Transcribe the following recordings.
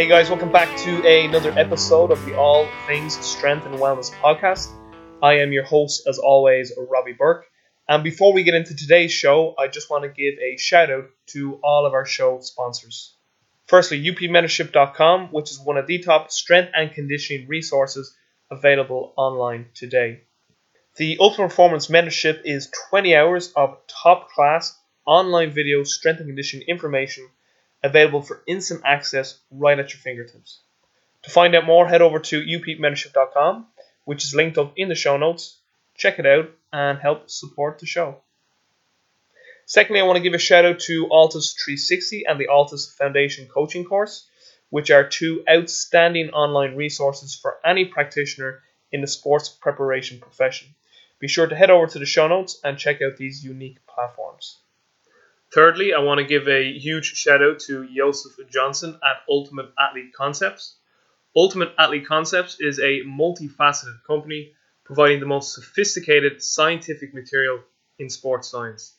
Hey guys, welcome back to another episode of the All Things Strength and Wellness podcast. I am your host, as always, Robbie Burke. And before we get into today's show, I just want to give a shout out to all of our show sponsors. Firstly, upmentorship.com, which is one of the top strength and conditioning resources available online today. The Ultimate Performance Mentorship is 20 hours of top class online video strength and conditioning information available for instant access right at your fingertips. To find out more, head over to upmentorship.com, which is linked up in the show notes. Check it out and help support the show. Secondly, I want to give a shout out to ALTIS 360 and the ALTIS Foundation Coaching Course, which are two outstanding online resources for any practitioner in the sports preparation profession. Be sure to head over to the show notes and check out these unique platforms. Thirdly, I want to give a huge shout out to Joseph Johnson at Ultimate Athlete Concepts. Ultimate Athlete Concepts is a multifaceted company providing the most sophisticated scientific material in sports science.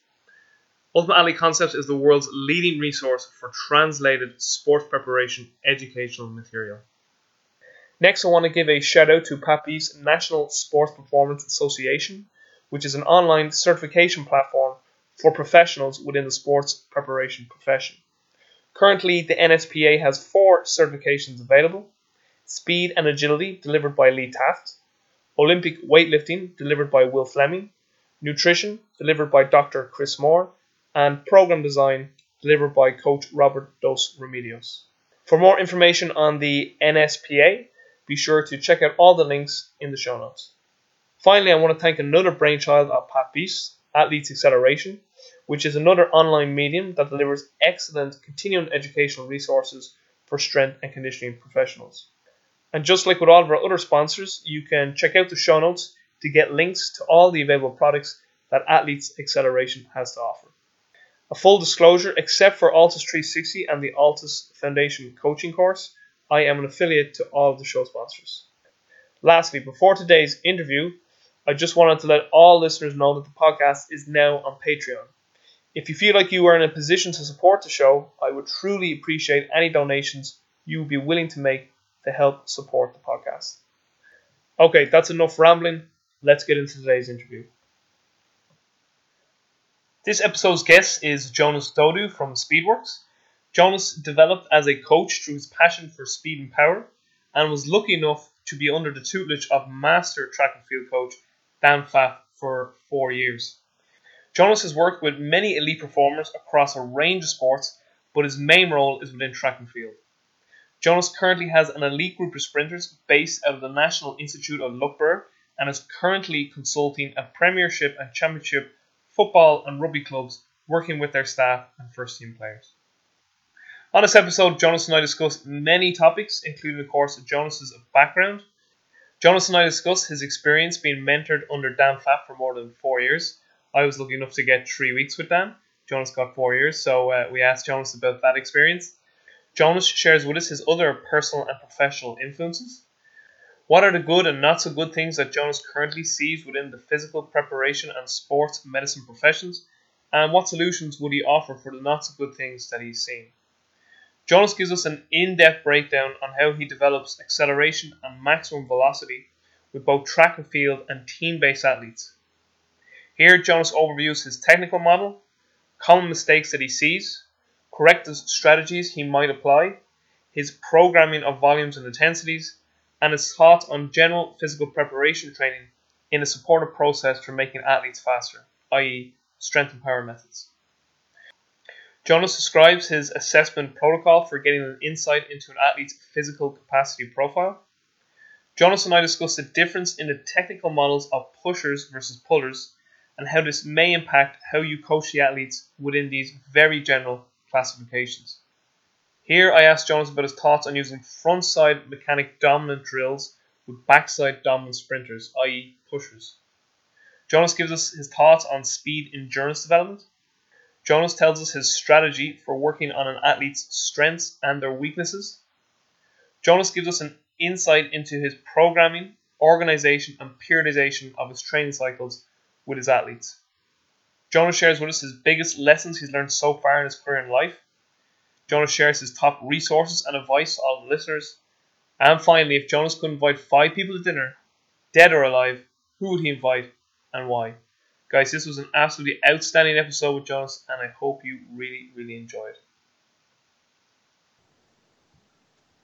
Ultimate Athlete Concepts is the world's leading resource for translated sports preparation educational material. Next, I want to give a shout out to Pat Ivey's National Sports Performance Association, which is an online certification platform for professionals within the sports preparation profession. Currently, the NSPA has four certifications available Speed and Agility, delivered by Lee Taft, Olympic Weightlifting, delivered by Will Fleming, Nutrition, delivered by Dr. Chris Moore, and Program Design, delivered by Coach Robert Dos Remedios. For more information on the NSPA, be sure to check out all the links in the show notes. Finally, I want to thank another brainchild of Pat Ivey, Athletes Acceleration, which is another online medium that delivers excellent continuing educational resources for strength and conditioning professionals. And just like with all of our other sponsors, you can check out the show notes to get links to all the available products that Athletes Acceleration has to offer. A full disclosure, except for ALTIS 360 and the ALTIS Foundation coaching course, I am an affiliate to all of the show sponsors. Lastly, before today's interview, I just wanted to let all listeners know that the podcast is now on Patreon. If you feel like you are in a position to support the show, I would truly appreciate any donations you would be willing to make to help support the podcast. Okay, that's enough rambling. Let's get into today's interview. This episode's guest is Jonas Dodu from Speedworks. Jonas developed as a coach through his passion for speed and power and was lucky enough to be under the tutelage of master track and field coach Dan Pfaff for four years. Jonas has worked with many elite performers across a range of sports, but his main role is within track and field. Jonas currently has an elite group of sprinters based out of the National Institute of Loughborough and is currently consulting a Premiership and Championship football and rugby clubs working with their staff and first team players. On this episode, Jonas and I discuss many topics, including, of course, Jonas's background. Jonas and I discuss his experience being mentored under Dan Pfaff for more than four years, I was lucky enough to get three weeks with Dan. Jonas got four years, so uh, we asked Jonas about that experience. Jonas shares with us his other personal and professional influences. What are the good and not so good things that Jonas currently sees within the physical preparation and sports medicine professions? And what solutions would he offer for the not so good things that he's seen? Jonas gives us an in depth breakdown on how he develops acceleration and maximum velocity with both track and field and team based athletes. Here, Jonas overviews his technical model, common mistakes that he sees, corrective strategies he might apply, his programming of volumes and intensities, and his thoughts on general physical preparation training in a supportive process for making athletes faster, i.e., strength and power methods. Jonas describes his assessment protocol for getting an insight into an athlete's physical capacity profile. Jonas and I discuss the difference in the technical models of pushers versus pullers and how this may impact how you coach the athletes within these very general classifications. Here I asked Jonas about his thoughts on using front-side mechanic dominant drills with backside dominant sprinters, i.e. pushers. Jonas gives us his thoughts on speed endurance development. Jonas tells us his strategy for working on an athlete's strengths and their weaknesses. Jonas gives us an insight into his programming, organization, and periodization of his training cycles with his athletes. Jonas shares with us his biggest lessons he's learned so far in his career and life. Jonas shares his top resources and advice to all the listeners. And finally, if Jonas could invite five people to dinner, dead or alive, who would he invite and why? Guys, this was an absolutely outstanding episode with Jonas, and I hope you really, really enjoyed.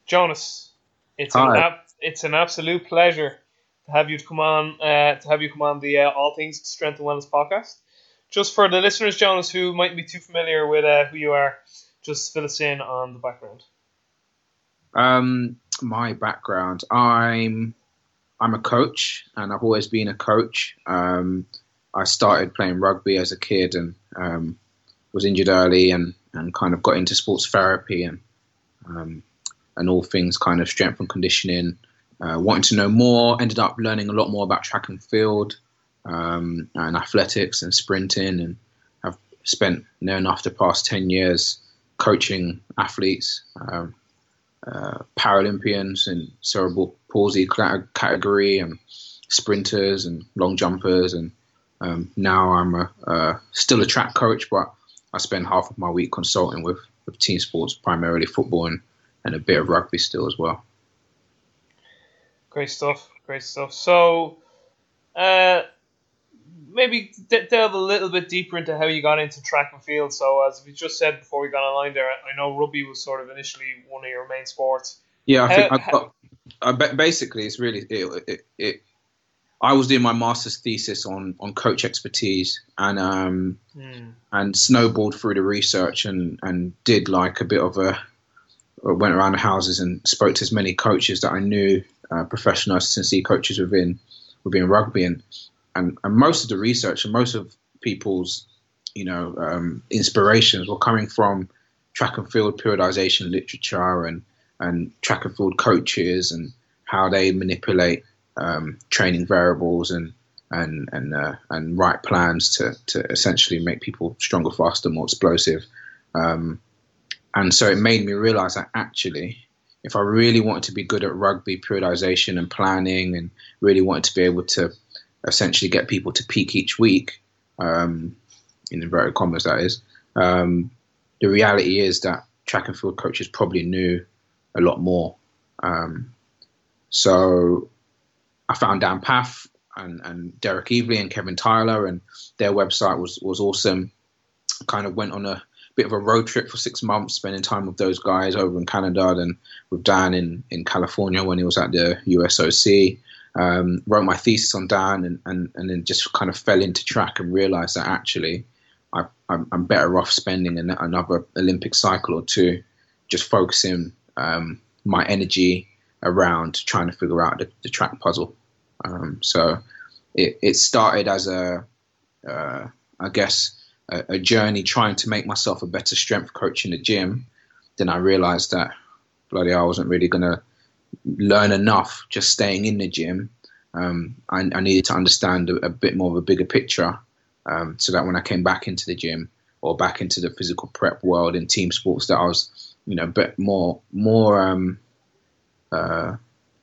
Jonas, it's an ab- it's an absolute pleasure to have you come on uh, to have you come on the uh, All Things Strength and Wellness podcast. Just for the listeners, Jonas, who might be too familiar with uh, who you are, just fill us in on the background. Um, my background, I'm I'm a coach, and I've always been a coach. Um, I started playing rugby as a kid, and um, was injured early, and, and kind of got into sports therapy and um, and all things kind of strength and conditioning. Uh, wanting to know more, ended up learning a lot more about track and field um, and athletics and sprinting, and I've spent near enough the past ten years coaching athletes. Um, uh, Paralympians in cerebral palsy category and sprinters and long jumpers and um, now I'm a, uh, still a track coach but I spend half of my week consulting with, with team sports primarily football and, and a bit of rugby still as well Great stuff, great stuff. So, uh, maybe d- delve a little bit deeper into how you got into track and field. So, as we just said before we got online there, I know rugby was sort of initially one of your main sports. yeah I think I've got I ba- basically it's really it, it, it I was doing my master's thesis on on coach expertise and um Hmm. and snowballed through the research and and did like a bit of a went around the houses and spoke to as many coaches that I knew, uh, professional assistant coaches within within rugby, and, and and most of the research and most of people's you know um, inspirations were coming from track and field periodization literature and and track and field coaches and how they manipulate um, training variables and and and uh, and write plans to to essentially make people stronger, faster, more explosive. Um, and so it made me realize that actually, if I really wanted to be good at rugby periodization and planning, and really wanted to be able to essentially get people to peak each week, um, in inverted commas, that is, um, the reality is that track and field coaches probably knew a lot more. Um, so I found Dan Pfaff and, and Derek Evely and Kevin Tyler, and their website was, was awesome. Kind of went on a bit of a road trip for six months, spending time with those guys over in Canada and with Dan in, in California when he was at the USOC. Um, wrote my thesis on Dan and, and, and then just kind of fell into track and realized that actually I, I'm, I'm better off spending an, another Olympic cycle or two just focusing um, my energy around trying to figure out the, the track puzzle. Um, so it, it started as a, uh, I guess, a, a journey trying to make myself a better strength coach in the gym. Then I realized that bloody I wasn't really going to learn enough just staying in the gym. Um, I, I needed to understand a, a bit more of a bigger picture um, so that when I came back into the gym or back into the physical prep world in team sports, that I was, you know, a bit more, more, um, uh,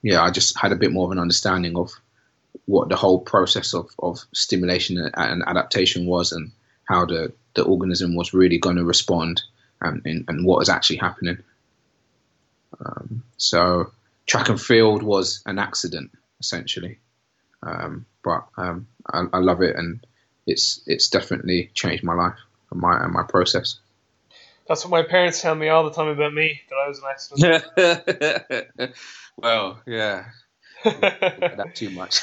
yeah, I just had a bit more of an understanding of what the whole process of, of stimulation and, and adaptation was and how the, the organism was really going to respond and, and, and what is actually happening. Um, so track and field was an accident essentially, um, but um, I, I love it and it's it's definitely changed my life and my and my process. That's what my parents tell me all the time about me that I was an accident. well, yeah, that too much.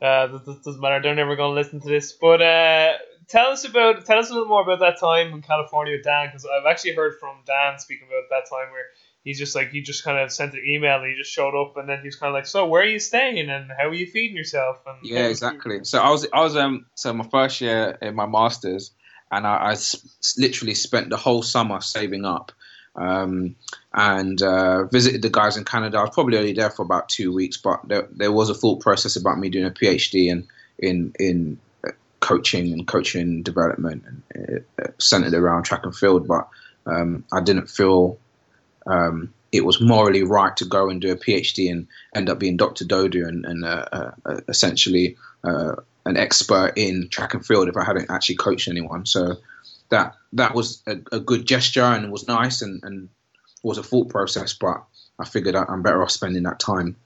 Uh, doesn't matter. They're never going to listen to this. But uh, tell us about tell us a little more about that time in California with Dan, because I've actually heard from Dan speaking about that time where he's just like he just kind of sent an email and he just showed up and then he's kind of like, so where are you staying and how are you feeding yourself? And yeah, exactly. So I was I was um so my first year in my masters, and I, I s- literally spent the whole summer saving up. Um, and uh, visited the guys in Canada. I was probably only there for about two weeks, but there, there was a thought process about me doing a PhD in in in uh, coaching and coaching development and uh, centered around track and field. But um, I didn't feel um, it was morally right to go and do a PhD and end up being Dr. Dodu and, and uh, uh, essentially uh, an expert in track and field if I hadn't actually coached anyone. So that that was a, a good gesture and was nice and, and was a thought process. But I figured I'm better off spending that time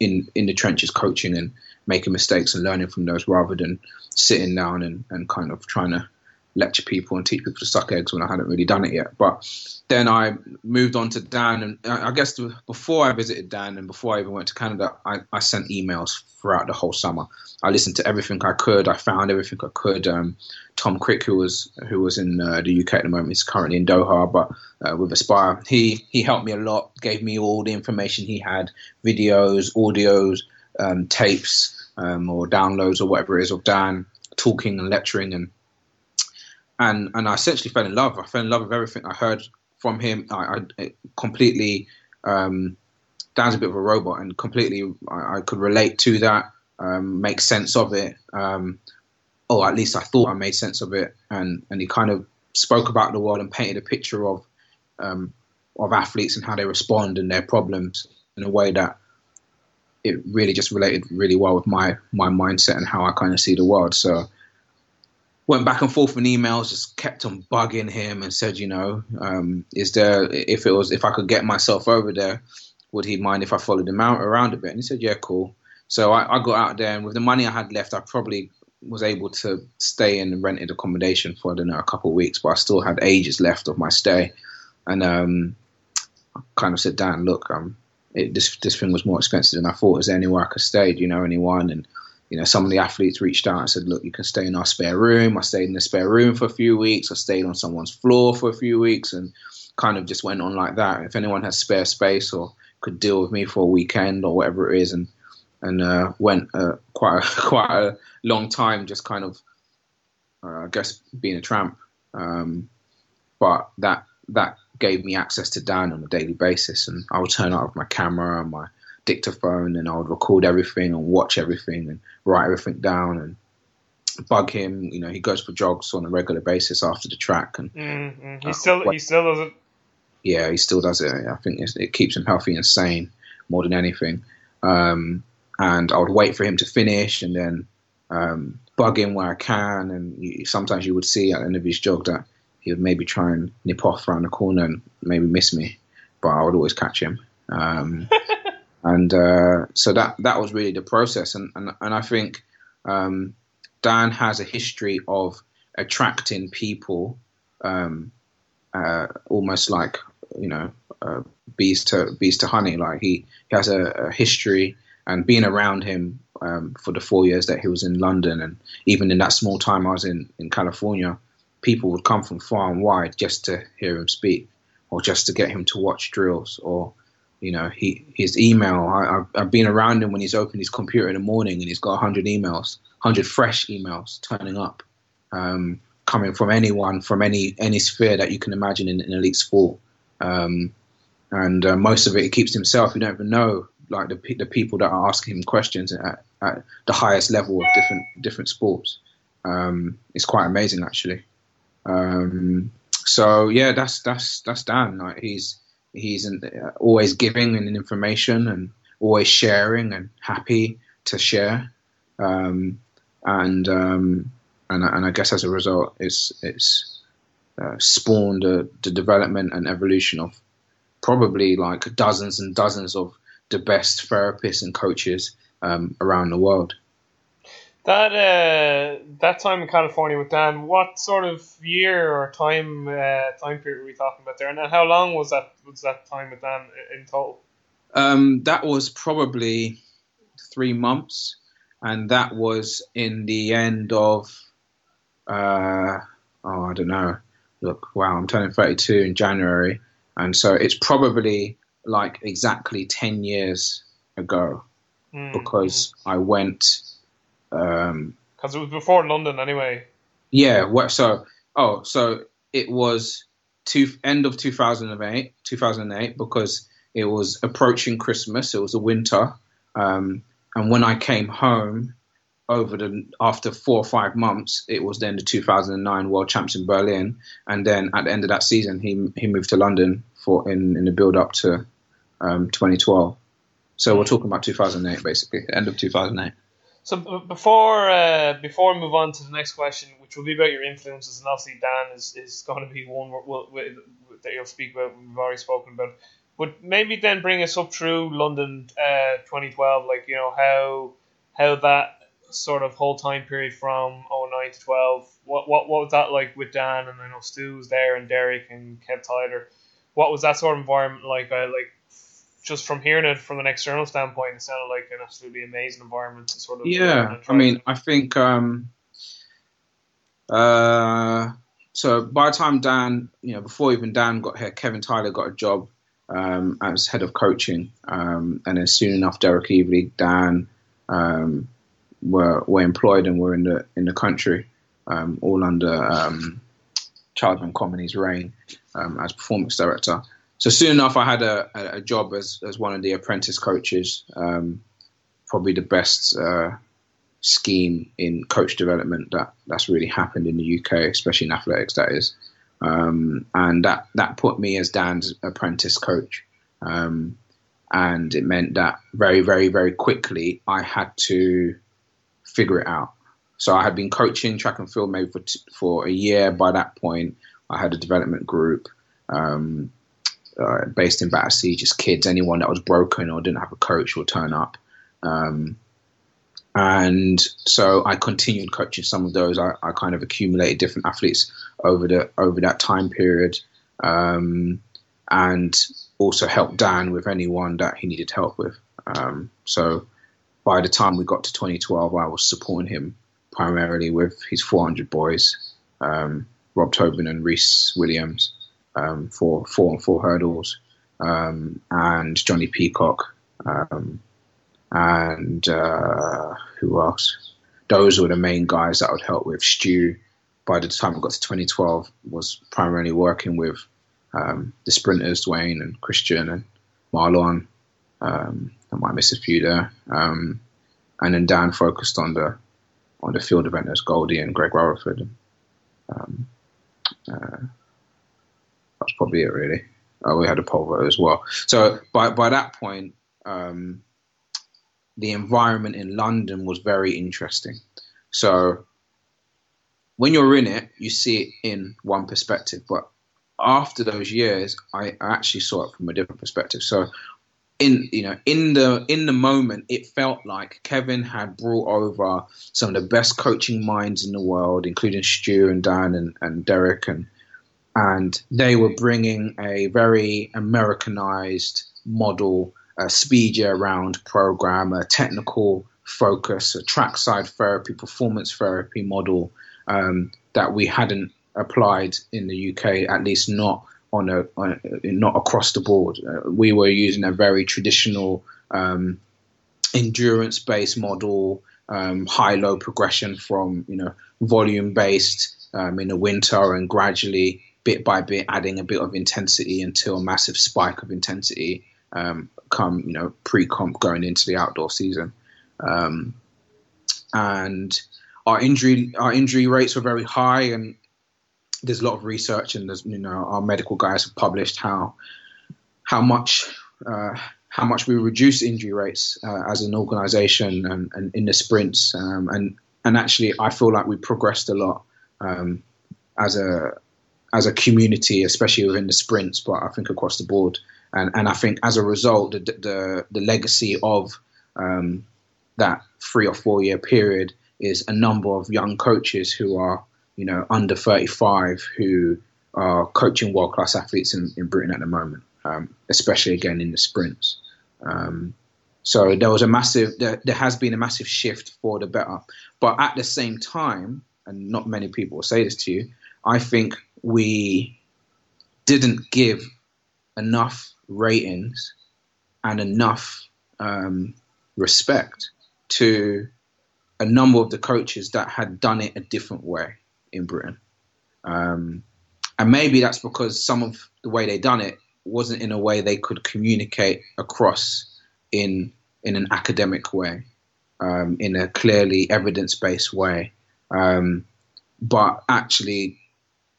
in in the trenches, coaching and making mistakes and learning from those, rather than sitting down and, and kind of trying to lecture people and teach people to suck eggs when I hadn't really done it yet. But then I moved on to Dan, and I guess before I visited Dan and before I even went to Canada, I, I sent emails throughout the whole summer. I listened to everything I could. I found everything I could. Um, Tom Crick, who was who was in uh, the UK at the moment, he's currently in Doha, but uh, with Aspire, he he helped me a lot. Gave me all the information he had, videos, audios, um, tapes, um, or downloads or whatever it is of Dan talking and lecturing and and and I essentially fell in love. I fell in love with everything I heard from him. I, I completely um, Dan's a bit of a robot, and completely I, I could relate to that, um, make sense of it. Um, or at least I thought I made sense of it, and and he kind of spoke about the world and painted a picture of um, of athletes and how they respond and their problems in a way that it really just related really well with my my mindset and how I kind of see the world. So went back and forth in emails, just kept on bugging him and said, you know, um, is there if it was if I could get myself over there, would he mind if I followed him out around a bit? And he said, yeah, cool. So I, I got out there, and with the money I had left, I probably was able to stay in rented accommodation for I don't know a couple of weeks, but I still had ages left of my stay, and um, I kind of said, Dan, look, um, it, this this thing was more expensive than I thought. Is there anywhere I could stay? Do you know anyone? And you know, some of the athletes reached out and said, look, you can stay in our spare room. I stayed in the spare room for a few weeks. I stayed on someone's floor for a few weeks and kind of just went on like that. If anyone has spare space or could deal with me for a weekend or whatever it is, and and uh, went uh, quite a, quite a long time, just kind of, uh, I guess, being a tramp. Um, but that that gave me access to Dan on a daily basis, and I would turn out with my camera and my dictaphone and I would record everything and watch everything and write everything down and bug him. You know, he goes for jogs on a regular basis after the track, and mm-hmm. he uh, still he still does it. Yeah, he still does it. I think it keeps him healthy and sane more than anything. Um, and I would wait for him to finish and then um, bug him where I can. And you, sometimes you would see at the end of his jog that he would maybe try and nip off around the corner and maybe miss me, but I would always catch him. Um, and uh, so that that was really the process. And and, and I think um, Dan has a history of attracting people, um, uh, almost like you know uh, bees to bees to honey. Like he, he has a, a history and being around him um, for the four years that he was in London, and even in that small time I was in in California, people would come from far and wide just to hear him speak, or just to get him to watch drills, or you know, he his email. I, have been around him when he's opened his computer in the morning and he's got 100 emails, 100 fresh emails turning up, um, coming from anyone from any any sphere that you can imagine in, in elite sport. Um, and uh, most of it he keeps to himself. You don't even know like the the people that are asking him questions at, at the highest level of different different sports. Um, it's quite amazing actually. Um, so yeah, that's that's that's Dan. Like he's he's uh, always giving and information and always sharing and happy to share. Um, and, um, and and I guess as a result, it's it's uh, spawned the development and evolution of probably like dozens and dozens of the best therapists and coaches um, around the world. That uh, that time in California with Dan, what sort of year or time uh, time period were we talking about there, and how long was that was that time with Dan in total? Um, that was probably three months, and that was in the end of uh, oh I don't know. Look, wow, I'm turning 32 in January, and so it's probably like exactly 10 years ago mm. because I went because um, it was before London anyway. Yeah. What? So oh, so it was two end of 2008, 2008 because it was approaching Christmas. It was a winter, um, and when I came home over the after four or five months, it was then the 2009 World Champs in Berlin, and then at the end of that season, he he moved to London for in in the build up to um, 2012. So we're talking about 2008, basically, end of 2008. So before uh, before we move on to the next question, which will be about your influences, and obviously Dan is, is going to be one we'll, we'll, that you'll speak about. We've already spoken about, but maybe then bring us up through London uh, 2012, like you know how how that sort of whole time period from 09 to 12. What what what was that like with Dan and I know Stu was there and Derek and Kev Tyler. What was that sort of environment like? I like just from hearing it from an external standpoint, it sounded like an absolutely amazing environment to sort of. Yeah, I mean, I think. Um, uh, so by the time Dan, you know, before even Dan got here, Kevin Tyler got a job um, as head of coaching, um, and then soon enough, Derek Evely, Dan um, were were employed and were in the in the country, um, all under um, Charles Common's reign um, as performance director so soon enough, I had a, a, job as, as one of the apprentice coaches. Um, probably the best uh, scheme in coach development that that's really happened in the UK, especially in athletics. That is, um, and that that put me as Dan's apprentice coach. Um, and it meant that very, very, very quickly I had to figure it out. So I had been coaching track and field maybe for t- for a year. By that point, I had a development group. Um, uh, based in Battersea, just kids, anyone that was broken or didn't have a coach would turn up. Um, and so I continued coaching some of those. I, I, kind of accumulated different athletes over the over that time period, um, and also helped Dan with anyone that he needed help with. Um, so by the time we got to 2012, I was supporting him primarily with his 400 boys, um, Rob Tobin and Rhys Williams um, for four and four hurdles, um, and Jonnie Peacock, um, and uh, who else? Those were the main guys that I would help with. Stu, by the time I got to 2012, was primarily working with um, the sprinters, Dwain and Christian and Marlon. Um, I might miss a few there. Um, and then Dan focused on the on the field eventers, Goldie and Greg Rutherford. Um, uh, that's probably it, really. Uh, we had a pole as well. So by by that point, um, the environment in London was very interesting. So when you're in it, you see it in one perspective, but after those years, I actually saw it from a different perspective. So in you know in the in the moment it felt like Kevin had brought over some of the best coaching minds in the world including Stu and Dan and, and Derek and and they were bringing a very Americanized model, a speed year round program, a technical focus, a trackside therapy, performance therapy model um, that we hadn't applied in the UK, at least not on a, on a not across the board. Uh, we were using a very traditional um, endurance based model, um, high low progression from you know volume based um, in the winter and gradually bit by bit adding a bit of intensity until a massive spike of intensity um, come you know pre-comp going into the outdoor season. Um, and our injury our injury rates were very high and there's a lot of research and there's you know our medical guys have published how how much uh, how much we reduce injury rates uh, as an organization and, and in the sprints. Um, and and actually I feel like we progressed a lot um, as a as a community, especially within the sprints, but I think across the board. And and I think as a result, the the, the legacy of um, that three or four year period is a number of young coaches who are you know under 35 who are coaching world class athletes in, in Britain at the moment, um, especially again in the sprints. Um, so there was a massive, there, there, has been a massive shift for the better. But at the same time, and not many people will say this to you, I think we didn't give enough ratings and enough um, respect to a number of the coaches that had done it a different way in Britain. Um, and maybe that's because some of the way they done it wasn't in a way they could communicate across in in an academic way, um, in a clearly evidence based way. Um, but actually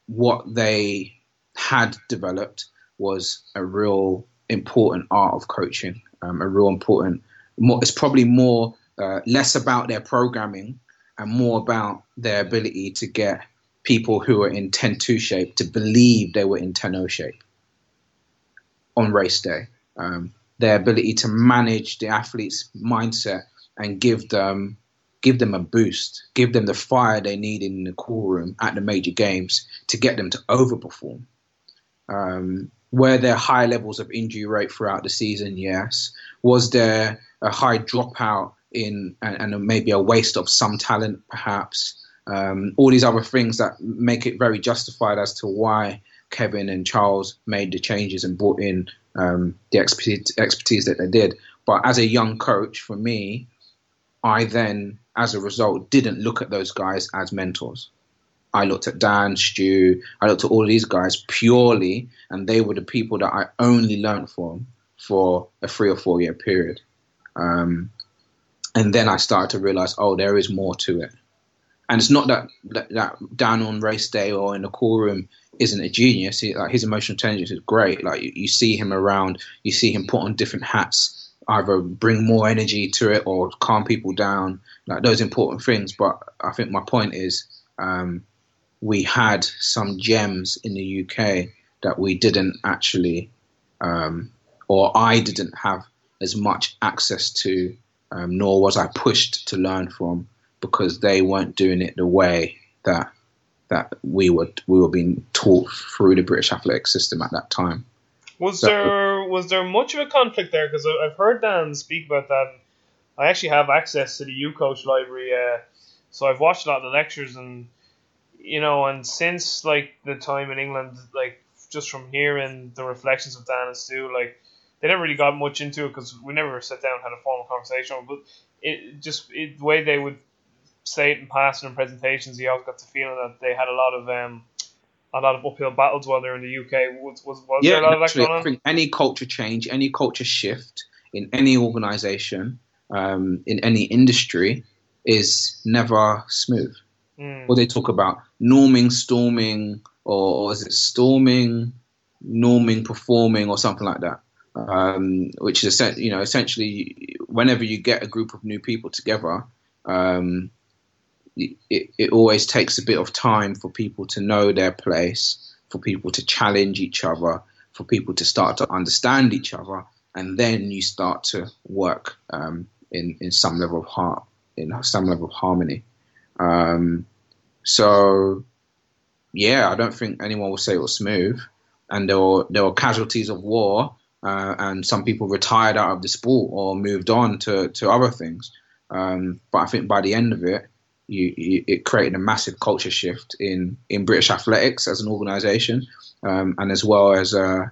what they had developed was a real important art of coaching, um, a real important. More, it's probably more uh, less about their programming and more about their ability to get people who are in 10-2 shape to believe they were in 10-0 shape on race day. Um, their ability to manage the athlete's mindset and give them give them a boost, give them the fire they need in the call room at the major games to get them to overperform. Um, were there high levels of injury rate throughout the season? Yes. Was there a high dropout in and, and maybe a waste of some talent, perhaps? Um, all these other things that make it very justified as to why Kevin and Charles made the changes and brought in um, the expertise, expertise that they did. But as a young coach, for me, I then, as a result, didn't look at those guys as mentors. I looked at Dan, Stu, I looked at all these guys purely, and they were the people that I only learned from for a three or four year period. Um, and then I started to realize, oh, there is more to it. And it's not that, that, that down on race day or in the call room isn't a genius. He, like his emotional intelligence is great. Like you, you see him around, you see him put on different hats, either bring more energy to it or calm people down. Like those important things. But I think my point is, um, we had some gems in the UK that we didn't actually, um, or I didn't have as much access to, um, nor was I pushed to learn from because they weren't doing it the way that that we were we were being taught through the British athletic system at that time. Was so, there was there much of a conflict there? Because I've heard Dan speak about that. I actually have access to the uCoach library, uh, so I've watched a lot of the lectures, and you know, and since like the time in England, like just from hearing the reflections of Dan and Stu, like they never really got much into it because we never sat down and had a formal conversation. But it just it, the way they would say it in passing and presentations, you always got the feeling that they had a lot of um, a lot of uphill battles while they're in the UK. Was, was, was yeah, there a lot of that going on? I think any culture change, any culture shift in any organization, um, in any industry, is never smooth. Mm. What they talk about norming, storming, or, or is it storming, norming, performing, or something like that. Um, which is you know essentially whenever you get a group of new people together, um, it, it always takes a bit of time for people to know their place, for people to challenge each other, for people to start to understand each other, and then you start to work um, in in some level of heart, in some level of harmony. Um, so, yeah, I don't think anyone will say it was smooth, and there were there were casualties of war, uh, and some people retired out of the sport or moved on to to other things. Um, but I think by the end of it, you, you, it created a massive culture shift in, in British athletics as an organisation, um, and as well as uh,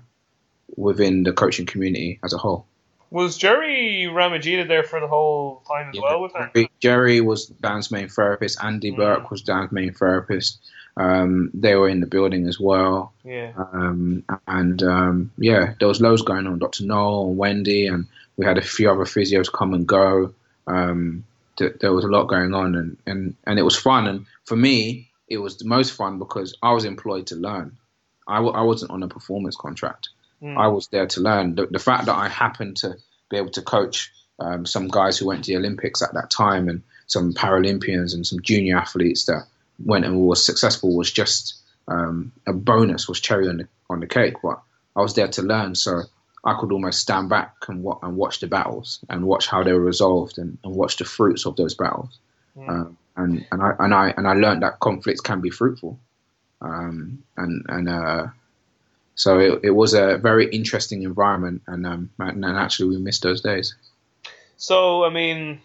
within the coaching community as a whole. Was Gerry Ramogida there for the whole time as yeah, well with Gerry, Gerry was Dan's main therapist. Andy mm. Burke was Dan's main therapist. Um, they were in the building as well. Yeah. Um, and um, yeah, there was loads going on. Dr. Noel and Wendy, and we had a few other physios come and go. Um, th- there was a lot going on, and, and, and it was fun. And for me, it was the most fun because I was employed to learn. I w- I wasn't on a performance contract. Mm. I was there to learn. The, the, fact that I happened to be able to coach um, some guys who went to the Olympics at that time and some Paralympians and some junior athletes that went and were successful was just um, a bonus, was cherry on the on the cake. But I was there to learn, so I could almost stand back and, wa- and watch the battles and watch how they were resolved and, and watch the fruits of those battles. Mm. Um, and and I and I and I learned that conflicts can be fruitful. Um, and and uh, so it, it was a very interesting environment, and um, and, and actually we missed those days. So I mean,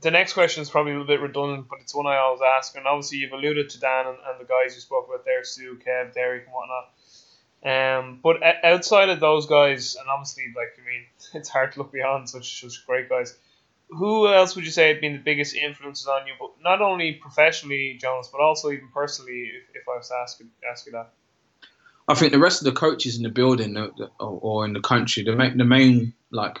the next question is probably a little bit redundant, but it's one I always ask. And obviously, you've alluded to Dan and, and the guys you spoke about there, Stu, Kev, Derek, and whatnot. Um, but outside of those guys, and obviously, like I mean, it's hard to look beyond such such great guys. Who else would you say have been the biggest influences on you, but not only professionally, Jonas, but also even personally? If, if I was to ask ask you that. I think the rest of the coaches in the building or in the country, the main, the main like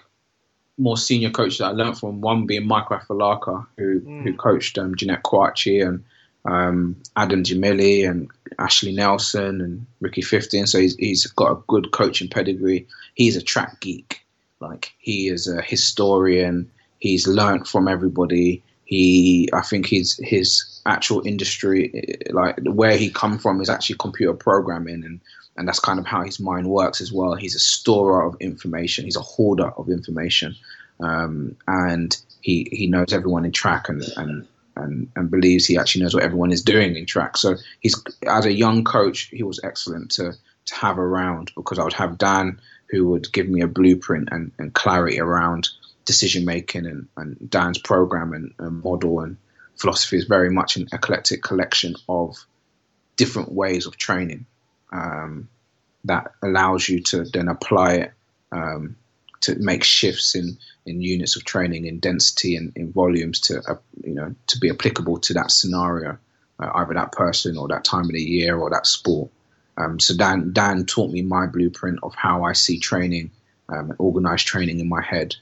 more senior coach that I learned from, one being Michael Afilaka, who mm. who coached um, Jeanette Kwakye and um, Adam Gemili and Ashley Nelson and Ricky Fifton. So he's, he's got a good coaching pedigree. He's a track geek. Like he is a historian. he's learnt from everybody. He, I think his his actual industry, like where he come from, is actually computer programming, and and that's kind of how his mind works as well. He's a storer of information. He's a hoarder of information, um, and he he knows everyone in track and and and, and believes he actually knows what everyone is doing in track. So he's as a young coach, he was excellent to to have around because I would have Dan who would give me a blueprint and, and clarity around decision making and, and Dan's program and, and model and philosophy is very much an eclectic collection of different ways of training um, that allows you to then apply it um, to make shifts in, in units of training, in density and in volumes to uh, you know to be applicable to that scenario, uh, either that person or that time of the year or that sport. Um, so Dan Dan taught me my blueprint of how I see training, um, organized training in my head,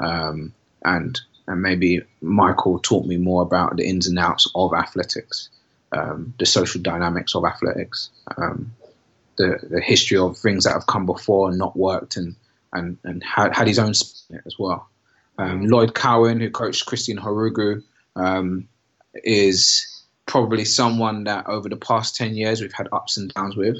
um, and and maybe Michael taught me more about the ins and outs of athletics, um, the social dynamics of athletics, um, the the history of things that have come before and not worked, and and and had, had his own as well. Um, Lloyd Cowan, who coached Christine Ohuruogu, um, is probably someone that over the past ten years we've had ups and downs with.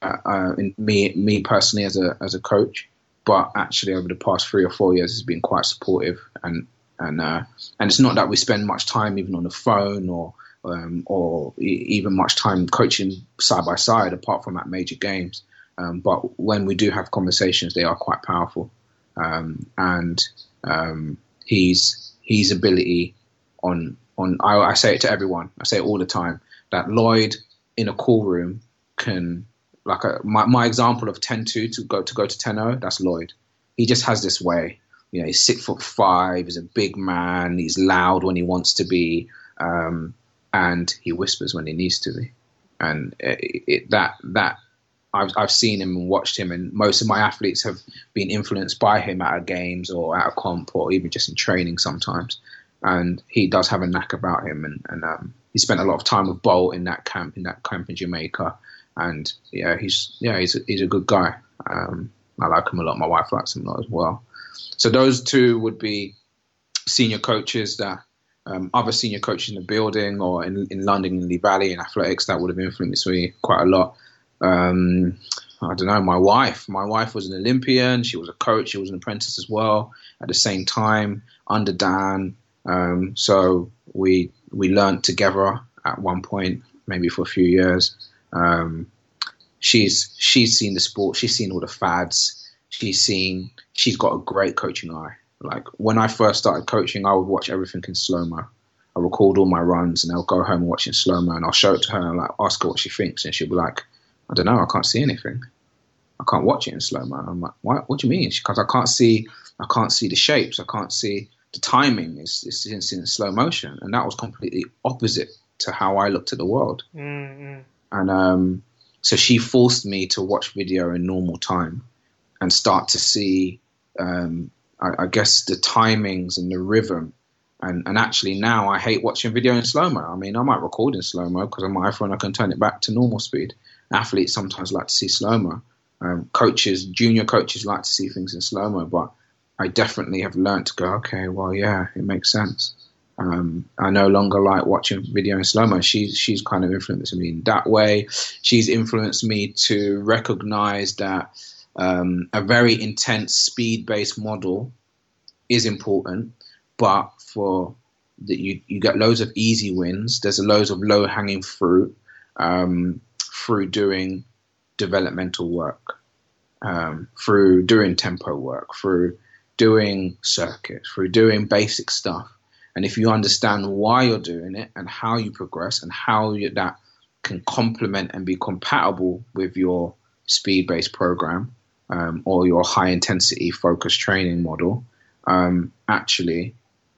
Uh, uh, me, me personally as a as a coach, but actually over the past three or four years has been quite supportive and and uh, and it's not that we spend much time even on the phone or um, or even much time coaching side by side apart from at major games. Um, but when we do have conversations, they are quite powerful. Um, and um, his his ability on on I, I, say it to everyone. I say it all the time that Lloyd in a call room can like a, my my example of 10-2 to go to go to 10-0, That's Lloyd. He just has this way. You know, he's six foot five. He's a big man. He's loud when he wants to be, um, and he whispers when he needs to be. And it, it, that that I've, I've seen him and watched him, and most of my athletes have been influenced by him at games or at a comp or even just in training sometimes. And he does have a knack about him, and, and um, he spent a lot of time with Bolt in that camp in that camp in Jamaica, and yeah, he's yeah he's a, he's a good guy. Um, I like him a lot. My wife likes him a lot as well. So those two would be senior coaches that um, other senior coaches in the building or in, in London in the Valley in athletics that would have influenced me quite a lot um, I don't know, my wife. My wife was an Olympian. She was a coach. She was an apprentice as well at the same time under Dan. Um, so we we learned together at one point, maybe for a few years. Um, she's she's seen the sport. She's seen all the fads. She's seen. She's got a great coaching eye. Like when I first started coaching, I would watch everything in slow mo. I record all my runs and I'll go home and watch in slow mo and I'll show it to her and like ask her what she thinks and she'll be like, I don't know. I can't see anything. I can't watch it in slow mo. I'm like, what? What do you mean? Because I can't see. I can't see the shapes. I can't see the timing. It's, it's, it's in slow motion, and that was completely opposite to how I looked at the world. Mm-hmm. And um, so she forced me to watch video in normal time and start to see, um, I, I, guess, the timings and the rhythm. And, and actually now I hate watching video in slow mo. I mean, I might record in slow mo because on my iPhone I can turn it back to normal speed athletes sometimes like to see slow mo. Um, coaches, junior coaches like to see things in slow mo, but I definitely have learned to go, okay, well, yeah, it makes sense. Um, I no longer like watching video in slow mo. She's she's kind of influenced me in that way. She's influenced me to recognize that um, a very intense speed based model is important, but for that you you get loads of easy wins. There's a loads of low hanging fruit. Um, through doing developmental work, um, through doing tempo work, through doing circuits, through doing basic stuff. And if you understand why you're doing it and how you progress and how you, that can complement and be compatible with your speed based program um, or your high intensity focused training model, um, actually,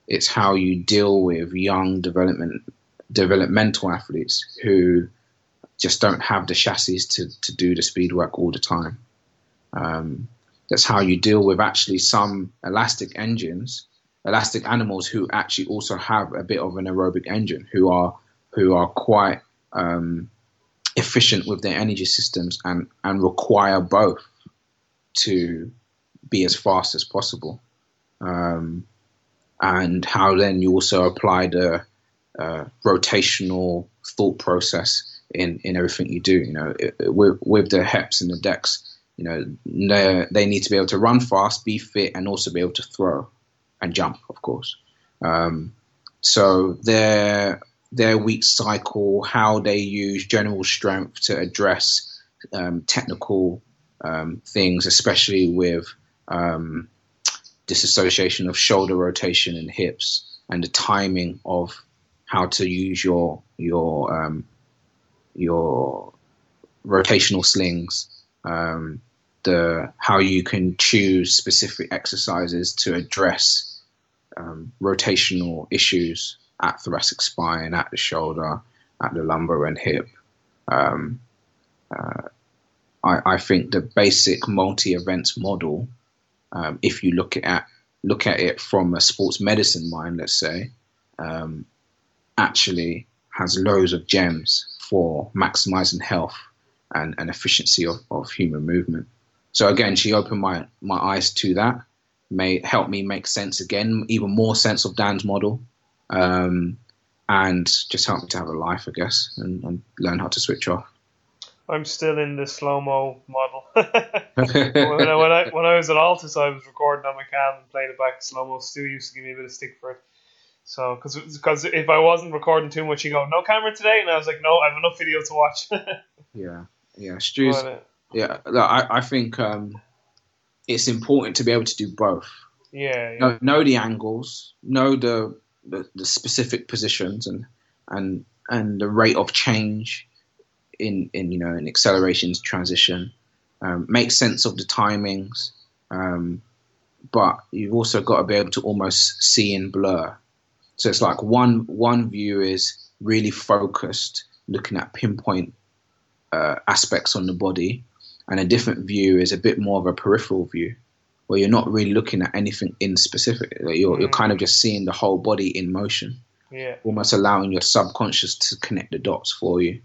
it's how you deal with young development developmental athletes who just don't have the chassis to, to do the speed work all the time. Um, that's how you deal with actually some elastic engines, elastic animals who actually also have a bit of an aerobic engine, who are who are quite um, efficient with their energy systems and and require both to be as fast as possible. Um, and how then you also apply the uh, rotational thought process in, in everything you do. You know, it, it, with, with the HEPs and the Decks, you know, they, need to be able to run fast, be fit, and also be able to throw and jump, of course. Um, so their their week cycle, how they use general strength to address um, technical um, things, especially with um, disassociation of shoulder rotation and hips, and the timing of how to use your your um, your rotational slings, um, the how you can choose specific exercises to address um, rotational issues at thoracic spine, at the shoulder, at the lumbar and hip. Um, uh, I, I, think the basic multi-events model, um, if you look at look at it from a sports medicine mind, let's say, um, actually has loads of gems for maximizing health and, and efficiency of, of human movement. So again, she opened my, my eyes to that, made help me make sense again, even more sense of Dan's model, um, and just helped me to have a life, I guess, and, and learn how to switch off. I'm still in the slow mo model. when, I, when, I, when I was at ALTIS, I was recording on my cam and playing it back slow mo. Stu used to give me a bit of stick for it. So, because if I wasn't recording too much, you go no camera today, and I was like, no, I have enough video to watch. yeah, yeah, Stu's. But, uh, yeah, I I think um, it's important to be able to do both. Yeah, yeah. Know, know the angles, know the, the the specific positions, and and and the rate of change in in you know in accelerations transition. Um, make sense of the timings, um, but you've also got to be able to almost see in blur. So it's like one one view is really focused, looking at pinpoint uh, aspects on the body, and a different view is a bit more of a peripheral view, where you're not really looking at anything in specific. You're mm. you're kind of just seeing the whole body in motion, yeah. almost allowing your subconscious to connect the dots for you,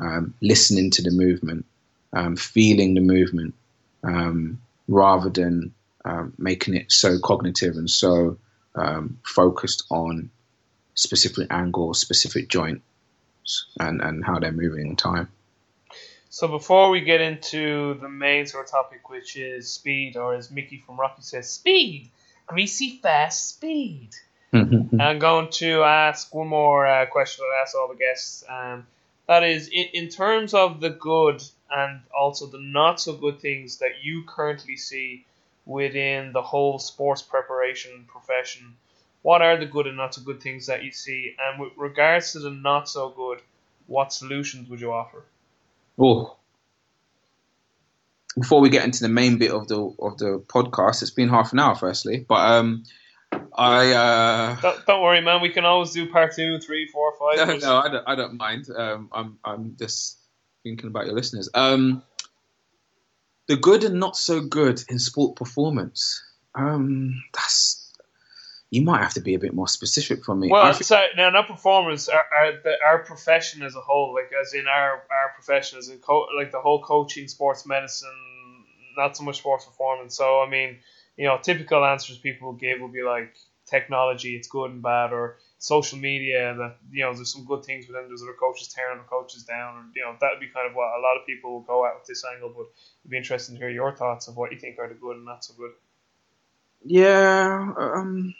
um, listening to the movement, um, feeling the movement, um, rather than um, making it so cognitive and so um, focused on specific angles, specific joints, and, and how they're moving in time. So before we get into the main sort of topic, which is speed, or as Mickey from Rocky says, speed, greasy fast speed. I'm going to ask one more uh, question I ask all the guests. Um, that is, in, in terms of the good and also the not so good things that you currently see within the whole sports preparation profession, what are the good and not so good things that you see? And with regards to the not so good, what solutions would you offer? Oh, before we get into the main bit of the of the podcast, it's been half an hour, firstly, but um, I uh, don't, don't worry, man. We can always do part two, three, four, five. No, no I don't. I don't mind. Um, I'm I'm just thinking about your listeners. Um, the good and not so good in sport performance. Um, that's you might have to be a bit more specific for me. Well, think, so now not performance, our, our, the, our profession as a whole, like as in our our profession as in co- like the whole coaching, sports medicine, not so much sports performance. So I mean, you know, typical answers people give will be like technology, it's good and bad, or social media that you know there's some good things, but then there's other coaches tearing the coaches down, and you know that would be kind of what a lot of people will go at with this angle. But it'd be interesting to hear your thoughts of what you think are the good and not so good. Yeah, um,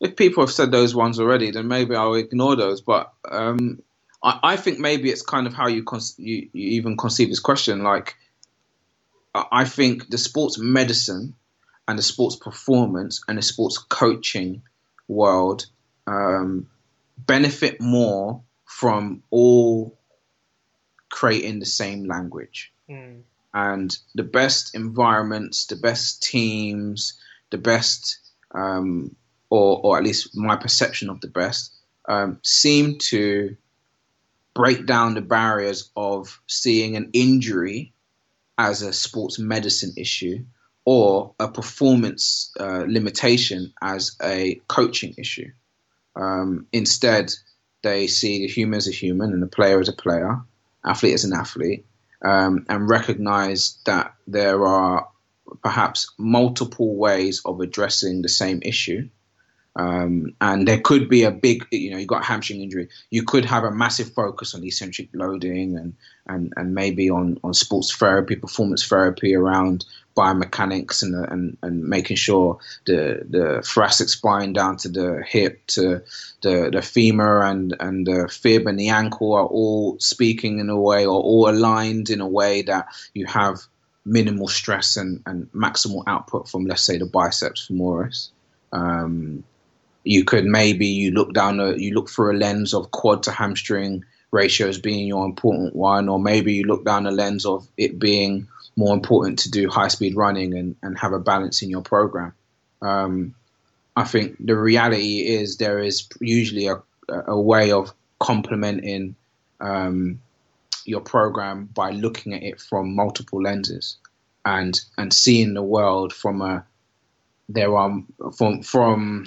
if people have said those ones already, then maybe I'll ignore those. But um, I, I, think maybe it's kind of how you, con- you you even conceive this question. Like, I think the sports medicine and the sports performance and the sports coaching world um, benefit more from all creating the same language. Mm. And the best environments, the best teams, the best, um, or, or at least my perception of the best, um, seem to break down the barriers of seeing an injury as a sports medicine issue or a performance uh, limitation as a coaching issue. Um, instead, they see the human as a human and the player as a player, athlete as an athlete, um, and recognize that there are perhaps multiple ways of addressing the same issue. Um, and there could be a big, you know, you got hamstring injury. You could have a massive focus on eccentric loading and and and maybe on on sports therapy, performance therapy around biomechanics and and and making sure the the thoracic spine down to the hip to the the femur and and the fib and the ankle are all speaking in a way or all aligned in a way that you have minimal stress and, and maximal output from let's say the biceps femoris. Um, you could maybe you look down a, you look through a lens of quad to hamstring ratios being your important one, or maybe you look down a lens of it being more important to do high speed running and, and have a balance in your program. Um, I think the reality is there is usually a, a way of complementing um, your program by looking at it from multiple lenses and and seeing the world from a there are from from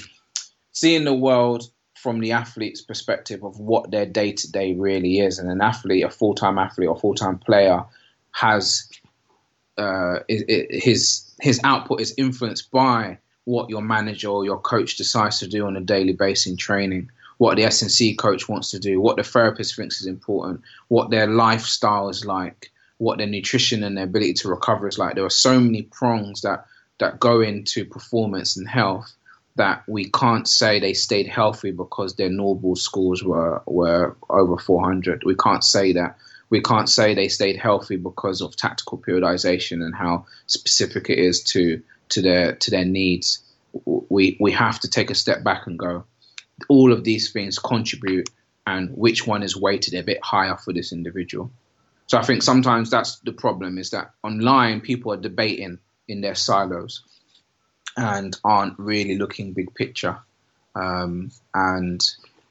seeing the world from the athlete's perspective of what their day to day really is. And an athlete, a full time athlete or full time player, has uh, his his output is influenced by what your manager or your coach decides to do on a daily basis in training, what the S&C coach wants to do, what the therapist thinks is important, what their lifestyle is like, what their nutrition and their ability to recover is like. There are so many prongs that that go into performance and health that we can't say they stayed healthy because their normal scores were were over 400. We can't say that. We can't say they stayed healthy because of tactical periodization and how specific it is to to their to their needs. We we have to take a step back and go. All of these things contribute, and which one is weighted a bit higher for this individual. So I think sometimes that's the problem is that online people are debating in their silos and aren't really looking big picture. Um, and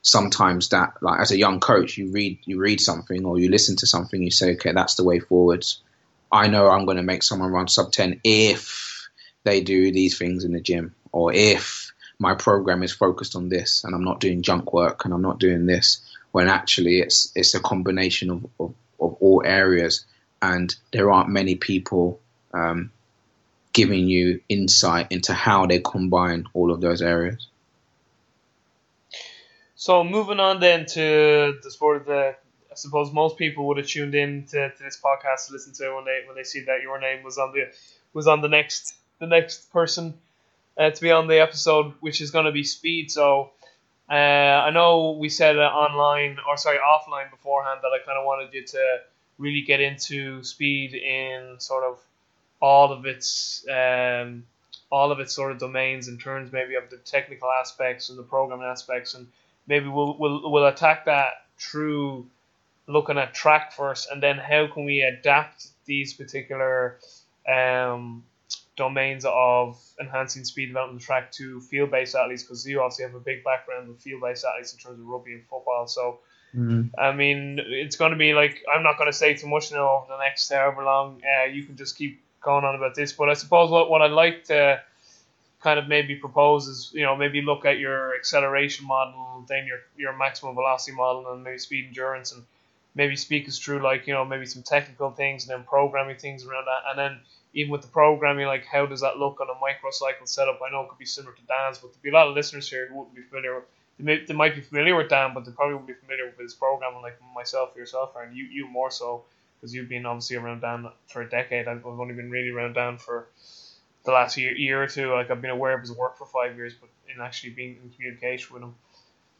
sometimes that, like as a young coach, you read you read something or you listen to something, you say, okay, that's the way forwards. I know I'm going to make someone run sub ten if they do these things in the gym, or if my program is focused on this and I'm not doing junk work and I'm not doing this. When actually it's it's a combination of, of, of all areas, and there aren't many people um, giving you insight into how they combine all of those areas. So moving on then to the sport the I suppose most people would have tuned in to, to this podcast to listen to when they when they see that your name was on the was on the next the next person uh, to be on the episode, which is going to be speed. So uh, I know we said online or sorry offline beforehand that I kind of wanted you to really get into speed in sort of all of its um, all of its sort of domains in terms maybe of the technical aspects and the programming aspects, and maybe we'll we'll, we'll attack that through looking at track first, and then how can we adapt these particular um, domains of enhancing speed development track to field-based athletes because you obviously have a big background with field-based athletes in terms of rugby and football. So, mm-hmm. I mean, it's going to be like I'm not going to say too much now over the next however long. Uh, you can just keep going on about this. But I suppose what, what I'd like to kind of maybe propose is, you know, maybe look at your acceleration model, then your, your maximum velocity model, and maybe speed endurance, and maybe speak us through, like, you know, maybe some technical things and then programming things around that. And then even with the programming, like, how does that look on a microcycle setup? I know it could be similar to Dan's, but there'd be a lot of listeners here who wouldn't be familiar they, may, they might be familiar with Dan, but they probably wouldn't be familiar with his programming like myself yourself, and you, you more so because you've been obviously around Dan for a decade. I've only been really around Dan for the last year, year or two. Like I've been aware of his work for five years, but in actually being in communication with him,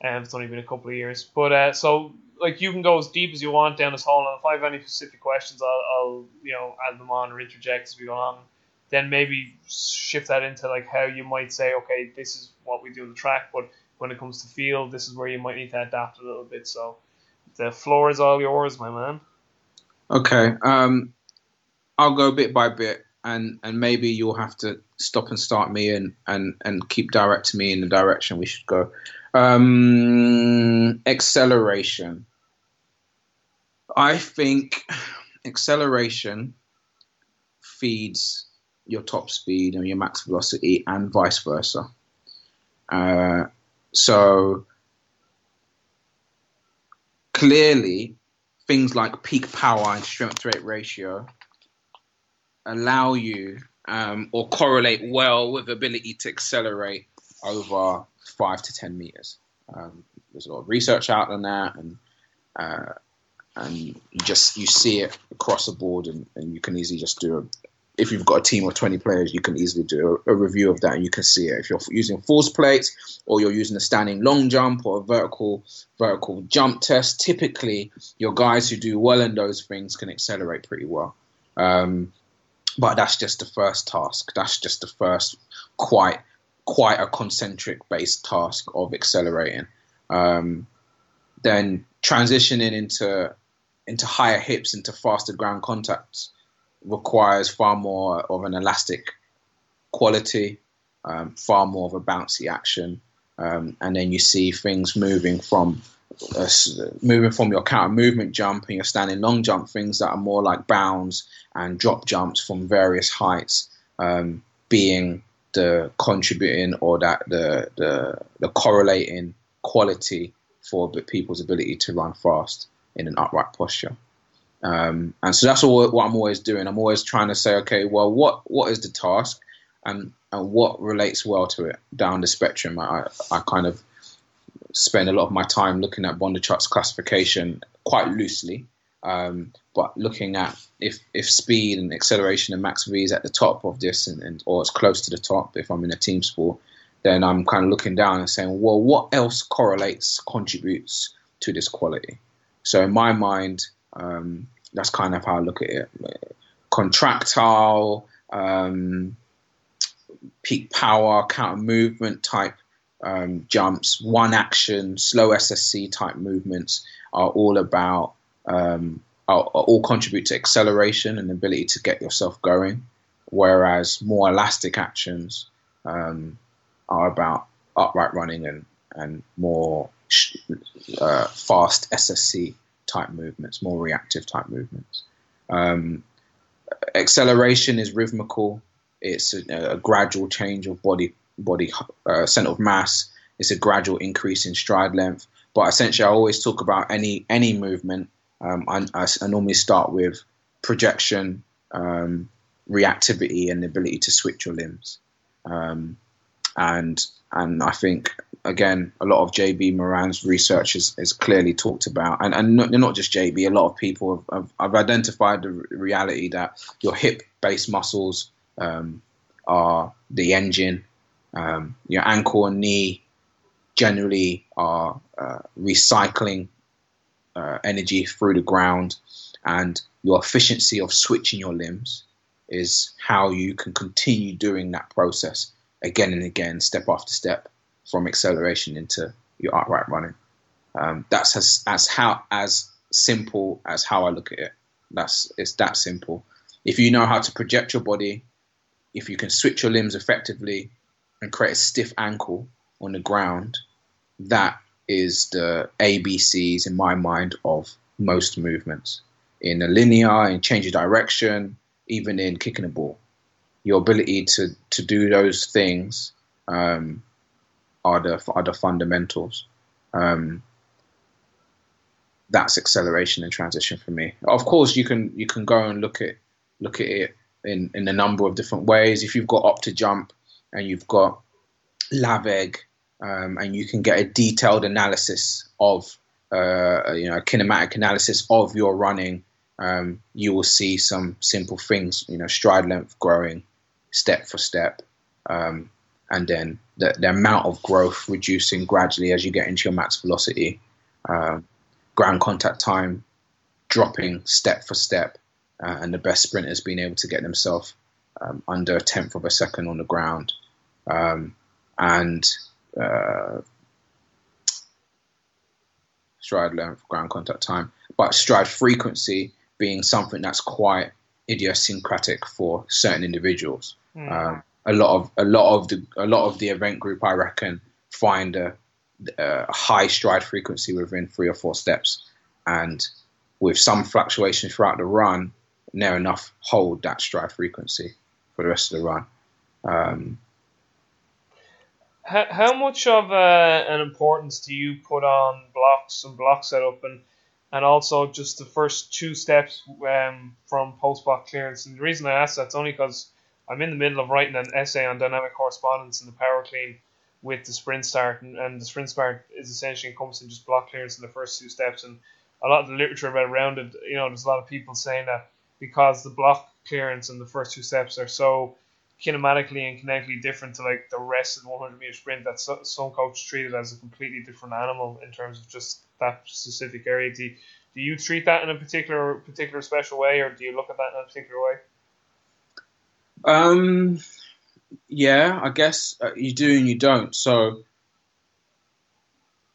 and um, it's only been a couple of years. But uh, so like you can go as deep as you want down this hole, and if I have any specific questions, I'll, I'll you know add them on or interject as we go on. Then maybe shift that into like how you might say, okay, this is what we do on the track, but when it comes to field, this is where you might need to adapt a little bit. So the floor is all yours, my man. Okay. Um, I'll go bit by bit, and and maybe you'll have to stop and start me and and and keep directing me in the direction we should go. Um, acceleration. I think acceleration feeds your top speed and your max velocity, and vice versa. Uh, so clearly, things like peak power and strength to rate ratio allow you um, or correlate well with ability to accelerate over five to ten meters. Um, there's a lot of research out on that, and uh, and you just you see it across the board, and, and you can easily just do a. If you've got a team of 20 players, you can easily do a, a review of that, and you can see it. If you're using force plates, or you're using a standing long jump or a vertical vertical jump test, typically your guys who do well in those things can accelerate pretty well. Um, but that's just the first task. That's just the first quite quite a concentric based task of accelerating. Um, then transitioning into into higher hips, into faster ground contacts requires far more of an elastic quality, um, far more of a bouncy action, um, and then you see things moving from uh, moving from your counter movement jump and your standing long jump, things that are more like bounds and drop jumps from various heights, um, being the contributing or that the the, the correlating quality for the people's ability to run fast in an upright posture. Um, and so that's all, what I'm always doing. I'm always trying to say, okay, well, what what is the task, and and what relates well to it down the spectrum. I I kind of spend a lot of my time looking at Bondarchuk's classification quite loosely, um, but looking at if if speed and acceleration and max V is at the top of this, and, and or it's close to the top if I'm in a team sport, then I'm kind of looking down and saying, well, what else correlates, contributes to this quality? So in my mind, um, that's kind of how I look at it. Contractile, um, peak power, counter movement type um, jumps, one action, slow SSC type movements are all about, um, are, are all contribute to acceleration and ability to get yourself going. Whereas more elastic actions, um, are about upright running and, and more uh, fast SSC type movements, more reactive type movements. Um, acceleration is rhythmical. It's a, a, gradual change of body body uh, center of mass. It's a gradual increase in stride length. But essentially, I always talk about any any movement. Um, I, I, I, normally start with projection, um, reactivity, and the ability to switch your limbs. Um, and and I think again a lot of JB Morin's research is, is clearly talked about, and and not, not just JB, a lot of people have, have, have identified the reality that your hip based muscles um, are the engine, um, your ankle and knee generally are uh, recycling uh, energy through the ground, and your efficiency of switching your limbs is how you can continue doing that process again and again, step after step, from acceleration into your upright running. Um, that's as, as how as simple as how I look at it. That's it's that simple. If you know how to project your body, if you can switch your limbs effectively and create a stiff ankle on the ground, that is the ABCs in my mind of most movements. In a linear, in change of direction, even in kicking a ball your ability to to do those things um, are the are the fundamentals. Um, that's acceleration and transition for me. Of course, you can you can go and look at look at it in in a number of different ways. If you've got up to Optojump and you've got LAVEG, um, and you can get a detailed analysis of uh, you know kinematic analysis of your running, um, you will see some simple things. You know, stride length growing, step for step, um, and then the, the, amount of growth reducing gradually as you get into your max velocity, um, ground contact time dropping step for step, uh, and the best sprinters being able to get themselves um, under a tenth of a second on the ground, um, and uh, stride length, ground contact time, but stride frequency being something that's quite idiosyncratic for certain individuals. Mm. Um, a lot of a lot of the a lot of the event group, I reckon, find a, a high stride frequency within three or four steps, and with some fluctuation throughout the run, near enough hold that stride frequency for the rest of the run. Um, how, how much of uh, an importance do you put on blocks and block setup and and also just the first two steps um, from post block clearance? And the reason I ask that's only because I'm in the middle of writing an essay on dynamic correspondence in the power clean with the sprint start, and, and the sprint start is essentially encompassing just block clearance in the first two steps. And a lot of the literature around it, you know, there's a lot of people saying that because the block clearance in the first two steps are so kinematically and kinetically different to like the rest of the 100 meter sprint that so, some coaches treat it as a completely different animal in terms of just that specific area. Do do you treat that in a particular particular special way, or do you look at that in a particular way? Um, yeah, I guess uh, you do and you don't. So,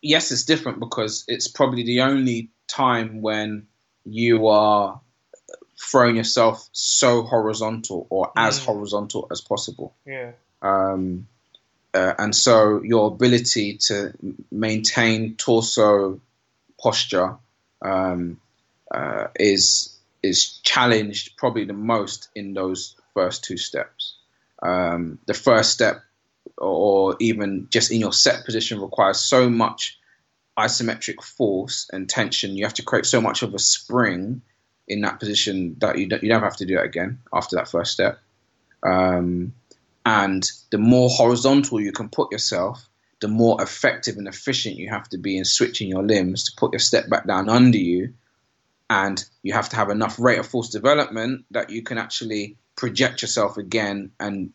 yes, it's different because it's probably the only time when you are throwing yourself so horizontal or as Mm. horizontal as possible. Yeah. Um, uh, and so your ability to maintain torso posture um, uh, is is challenged probably the most in those first two steps. Um, the first step, or even just in your set position, requires so much isometric force and tension. You have to create so much of a spring in that position that you don't, you don't have to do it again after that first step. Um, and the more horizontal you can put yourself, the more effective and efficient you have to be in switching your limbs to put your step back down under you. And you have to have enough rate of force development that you can actually project yourself again and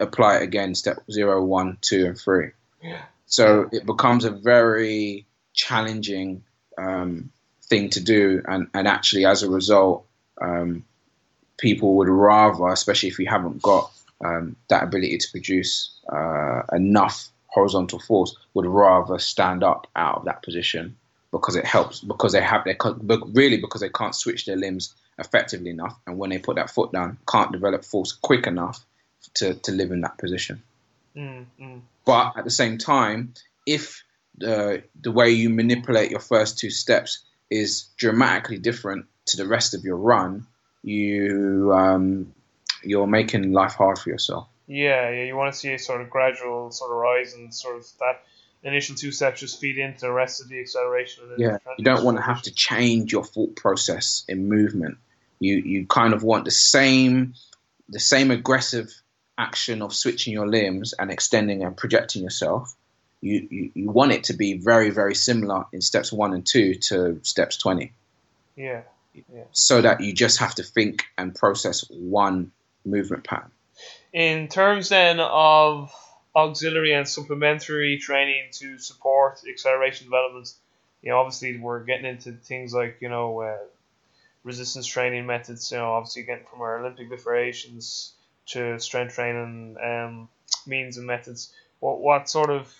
apply it again step zero, one, two, and three. Yeah. So it becomes a very challenging um, thing to do, and, and actually, as a result, um, people would rather, especially if you haven't got um, that ability to produce uh, enough horizontal force, would rather stand up out of that position because it helps because they have their but really because they can't switch their limbs effectively enough, and when they put that foot down, can't develop force quick enough to, to live in that position. Mm, mm. But at the same time, if the the way you manipulate your first two steps is dramatically different to the rest of your run, you um, you're making life hard for yourself. Yeah, yeah. You want to see a sort of gradual sort of rise and sort of that initial two steps just feed into the rest of the acceleration. Yeah, you don't want to have to change your thought process in movement. You you kind of want the same the same aggressive action of switching your limbs and extending and projecting yourself. You, you, you want it to be very very similar in steps one and two to steps twenty. Yeah. Yeah. so that you just have to think and process one movement pattern. In terms then of auxiliary and supplementary training to support acceleration developments. you know, obviously we're getting into things like you know uh, resistance training methods. You know, obviously getting from our Olympic variations to strength training um, means and methods. What what sort of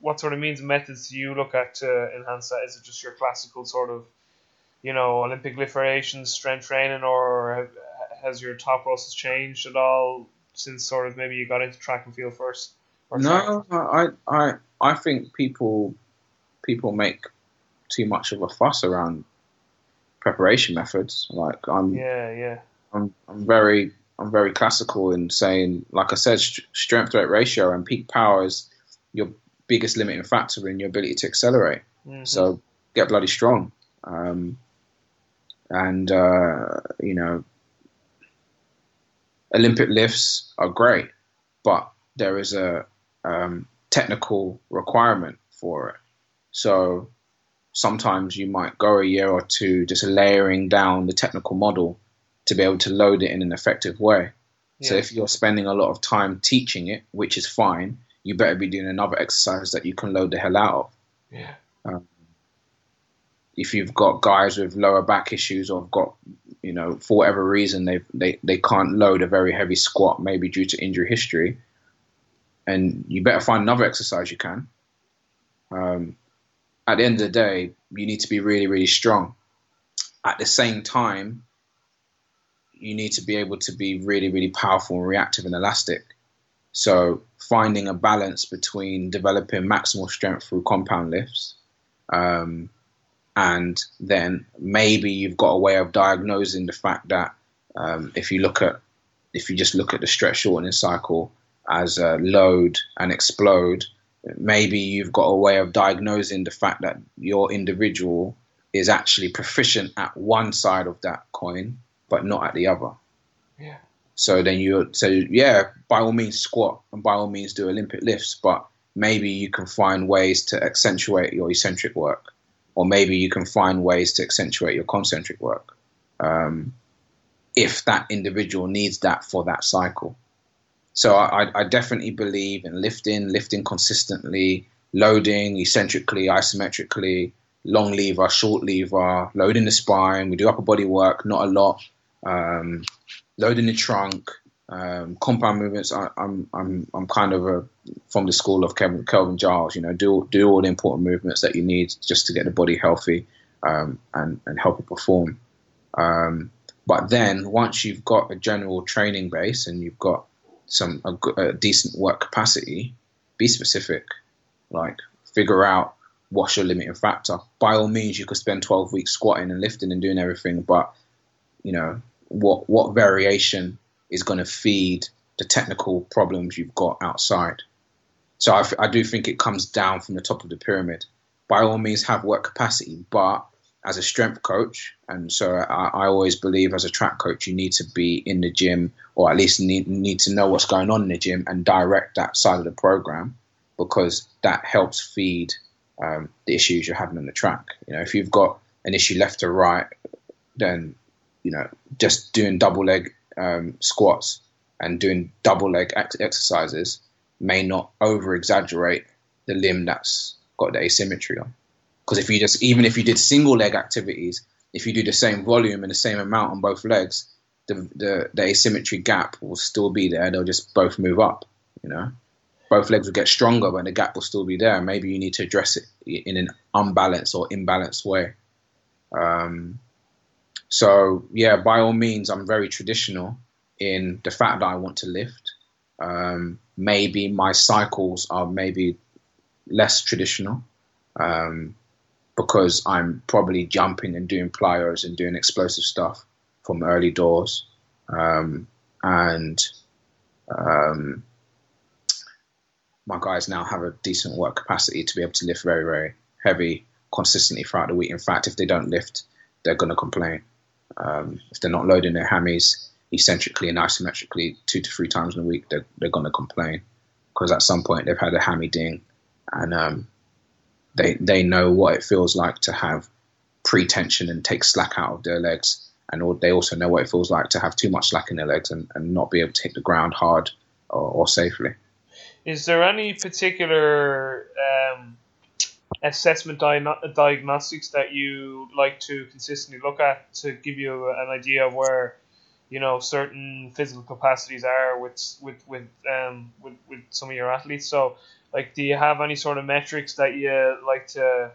what sort of means and methods do you look at to enhance that? Is it just your classical sort of you know Olympic lift variations, strength training, or has your top process changed at all since sort of maybe you got into track and field first? No, I, I, I think people, people make too much of a fuss around preparation methods. Like I'm, Yeah, yeah, I'm, I'm very, I'm very classical in saying, like I said, st- strength to rate ratio and peak power is your biggest limiting factor in your ability to accelerate. Mhm. So get bloody strong. Um, and uh, you know, Olympic lifts are great, but there is a um, technical requirement for it. So sometimes you might go a year or two just layering down the technical model to be able to load it in an effective way. So if you're spending a lot of time teaching it, which is fine, you better be doing another exercise that you can load the hell out of yeah, if you've got guys with lower back issues or have got you know for whatever reason they they they can't load a very heavy squat maybe due to injury history and you better find another exercise you can. Um, at the end of the day you need to be really really strong. At the same time you need to be able to be really really powerful and reactive and elastic. So finding a balance between developing maximal strength through compound lifts um, and then maybe you've got a way of diagnosing the fact that um, if you look at if you just look at the stretch shortening cycle as a load and explode, maybe you've got a way of diagnosing the fact that your individual is actually proficient at one side of that coin, but not at the other. yeah, So then you so yeah, by all means squat and by all means do Olympic lifts, but maybe you can find ways to accentuate your eccentric work, or maybe you can find ways to accentuate your concentric work. Um, if that individual needs that for that cycle. So I, I definitely believe in lifting, lifting consistently, loading eccentrically, isometrically, long lever, short lever, loading the spine. We do upper body work, not a lot. Um, loading the trunk, um, compound movements. I, am I'm, I'm I'm kind of a, from the school of Kelvin, Kelvin Giles. You know, do do all the important movements that you need just to get the body healthy um, and and help it perform. Um, but then once you've got a general training base and you've got some a, a decent work capacity, be specific. Like figure out what's your limiting factor. By all means, you could spend 12 weeks squatting and lifting and doing everything, but you know what what variation is going to feed the technical problems you've got outside. So I, I do think it comes down from the top of the pyramid. By all means, have work capacity, but as a strength coach, and so I, I, always believe as a track coach, you need to be in the gym or at least need, need to know what's going on in the gym and direct that side of the program because that helps feed um, the issues you're having on the track. You know, if you've got an issue left or right, then you know just doing double leg um, squats and doing double leg ex- exercises may not over exaggerate the limb that's got the asymmetry on. Because if you just, even if you did single leg activities, if you do the same volume and the same amount on both legs, the, the, the asymmetry gap will still be there. They'll just both move up, you know. Both legs will get stronger, but the gap will still be there. Maybe you need to address it in an unbalanced or imbalanced way. Um, so yeah, by all means, I'm very traditional in the fact that I want to lift. Um, maybe my cycles are maybe less traditional. Um, because I'm probably jumping and doing plyos and doing explosive stuff from early doors. Um, and um, my guys now have a decent work capacity to be able to lift very, very heavy consistently throughout the week. In fact, if they don't lift, they're going to complain. Um, if they're not loading their hammies eccentrically and isometrically two to three times in a week, they're, they're going to complain because at some point they've had a hammy ding and um, they they know what it feels like to have pre-tension and take slack out of their legs, and they also know what it feels like to have too much slack in their legs and, and not be able to hit the ground hard or, or safely. Is there any particular um, assessment di- diagnostics that you like to consistently look at to give you an idea of where you know certain physical capacities are with with with um with, with some of your athletes? So like do you have any sort of metrics that you like to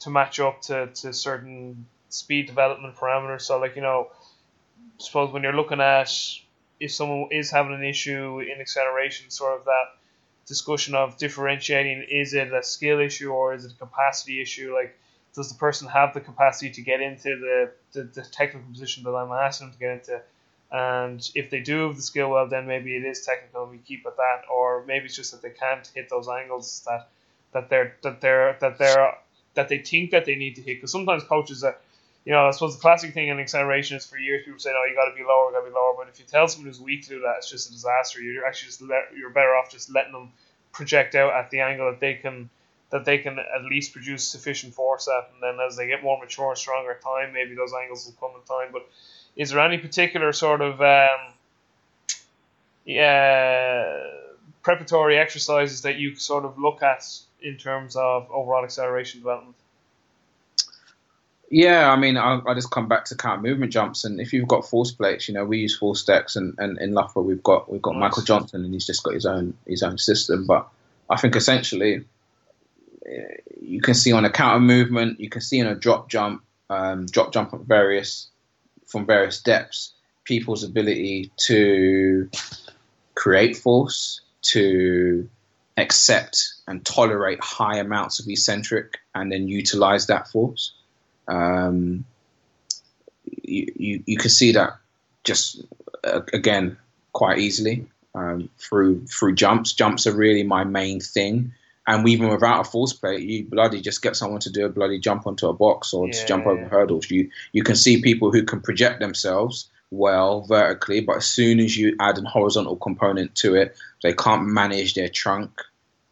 to match up to, to certain speed development parameters? So like you know suppose when you're looking at if someone is having an issue in acceleration sort of that discussion of differentiating is it a skill issue or is it a capacity issue? Like does the person have the capacity to get into the, the, the technical position that I'm asking them to get into and if they do have the skill well, then maybe it is technical and we keep at that. Or maybe it's just that they can't hit those angles that that they're that they're that they're that they think that they need to hit. Because sometimes coaches are, you know, I suppose the classic thing in acceleration is for years people say, "Oh, you got to be lower, got to be lower." But if you tell someone who's weak to do that, it's just a disaster. You're actually just let, you're better off just letting them project out at the angle that they can that they can at least produce sufficient force at, and then as they get more mature, and stronger time, maybe those angles will come in time. But is there any particular sort of um, yeah, preparatory exercises that you sort of look at in terms of overall acceleration development? Yeah, I mean, I, I just come back to counter movement jumps, and if you've got force plates, you know, we use ForceDecks, and, and in Loughborough we've got we've got nice. Michael Johnson, and he's just got his own his own system. But I think essentially, eh, you can see on a counter movement, you can see on a drop jump, um, drop jump at various from various depths people's ability to create force, to accept and tolerate high amounts of eccentric, and then utilize that force. Um, you, you, you can see that just uh, again quite easily um, through through jumps. Jumps are really my main thing and even without a force plate, you bloody just get someone to do a bloody jump onto a box or yeah, to jump over hurdles. You you can see people who can project themselves well vertically, but as soon as you add a horizontal component to it, they can't manage their trunk.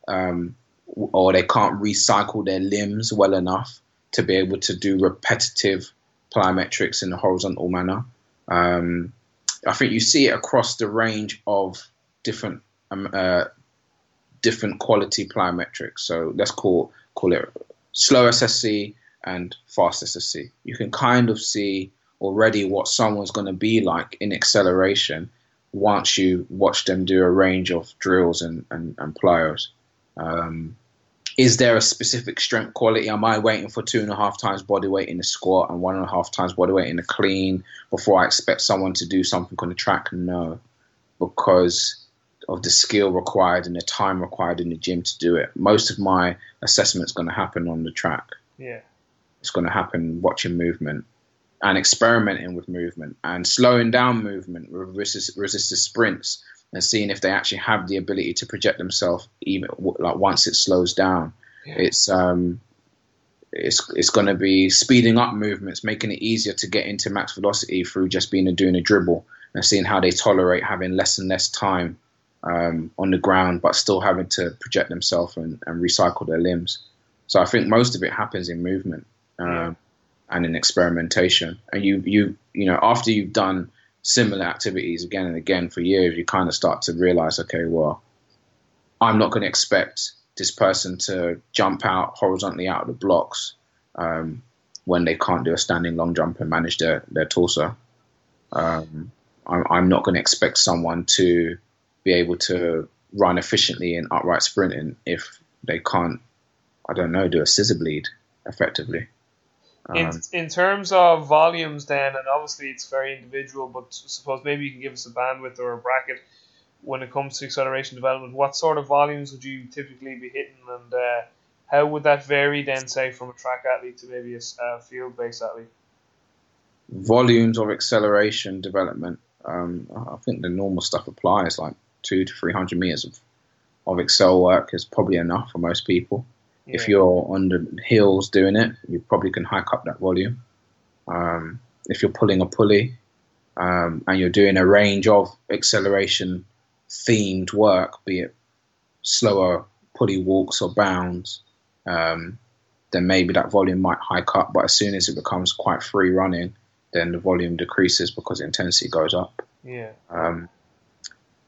Um, or they can't recycle their limbs well enough to be able to do repetitive plyometrics in a horizontal manner. Um, I think you see it across the range of different um, uh, different quality plyometrics. So let's call call it slow SSC and fast SSC. You can kind of see already what someone's going to be like in acceleration once you watch them do a range of drills and, and, and plyos. Um, is there a specific strength quality? Am I waiting for two and a half times body weight in the squat and one and a half times body weight in the clean before I expect someone to do something on the track? No, because of the skill required and the time required in the gym to do it. Most of my assessment is going to happen on the track. Yeah, it's going to happen watching movement and experimenting with movement and slowing down movement with resist, resisted sprints and seeing if they actually have the ability to project themselves even like once it slows down. Yeah. It's um, it's it's going to be speeding up movements, making it easier to get into max velocity through just being a, doing a dribble and seeing how they tolerate having less and less time um, on the ground, but still having to project themselves and, and, recycle their limbs. So I think most of it happens in movement um, yeah. and in experimentation. And you you you know after you've done similar activities again and again for years, you kind of start to realize, okay, well, I'm not going to expect this person to jump out horizontally out of the blocks um, when they can't do a standing long jump and manage their, their torso. Um, I'm, I'm, not going to expect someone to be able to run efficiently in upright sprinting if they can't, I don't know, do a scissor bleed effectively. In, um, in terms of volumes, then, and obviously it's very individual, but suppose maybe you can give us a bandwidth or a bracket when it comes to acceleration development. What sort of volumes would you typically be hitting, and uh, how would that vary then, say, from a track athlete to maybe a, a field based athlete? Volumes of acceleration development. Um, I think the normal stuff applies, like two to three hundred meters of, of accel work is probably enough for most people. If you're on the hills doing it, you probably can hike up that volume. Um, if you're pulling a pulley um, and you're doing a range of acceleration themed work, be it slower pulley walks or bounds, um, then maybe that volume might hike up. But as soon as it becomes quite free running, then the volume decreases because the intensity goes up. Yeah. Um,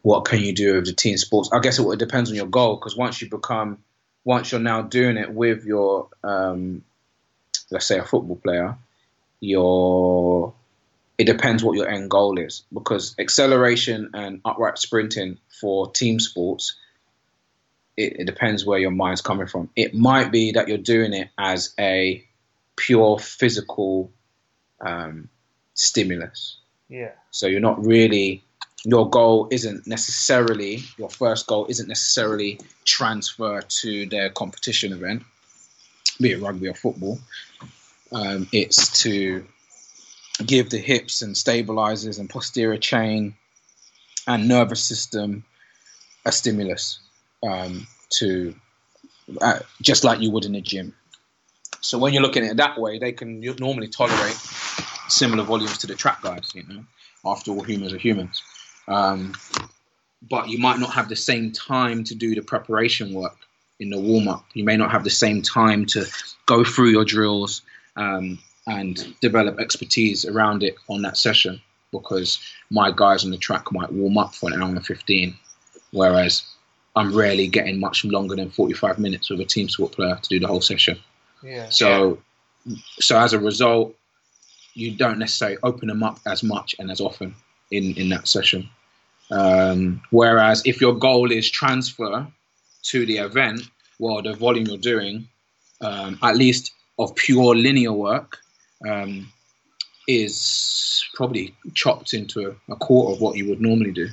what can you do with the team sports? I guess it, it depends on your goal because once you become once you're now doing it with your, um, let's say, a football player, your it depends what your end goal is because acceleration and upright sprinting for team sports it, it, depends where your mind's coming from. It might be that you're doing it as a pure physical um, stimulus. Yeah. So you're not really your goal isn't necessarily your first goal isn't necessarily transfer to their competition event, be it rugby or football. Um, it's to give the hips and stabilizers and posterior chain and nervous system a stimulus um, to uh, just like you would in a gym. So when you're looking at it that way, they can normally tolerate similar volumes to the track guys. You know, after all, humans are humans. Um, but you might not have the same time to do the preparation work in the warm up. You may not have the same time to go through your drills um, and develop expertise around it on that session because my guys on the track might warm up for an hour and 15, whereas I'm rarely getting much longer than 45 minutes with a team sport player to do the whole session. Yeah. So, so as a result, you don't necessarily open them up as much and as often in, in that session. Um, whereas if your goal is transfer to the event, well, the volume you're doing, um, at least of pure linear work, um, is probably chopped into a, quarter of what you would normally do.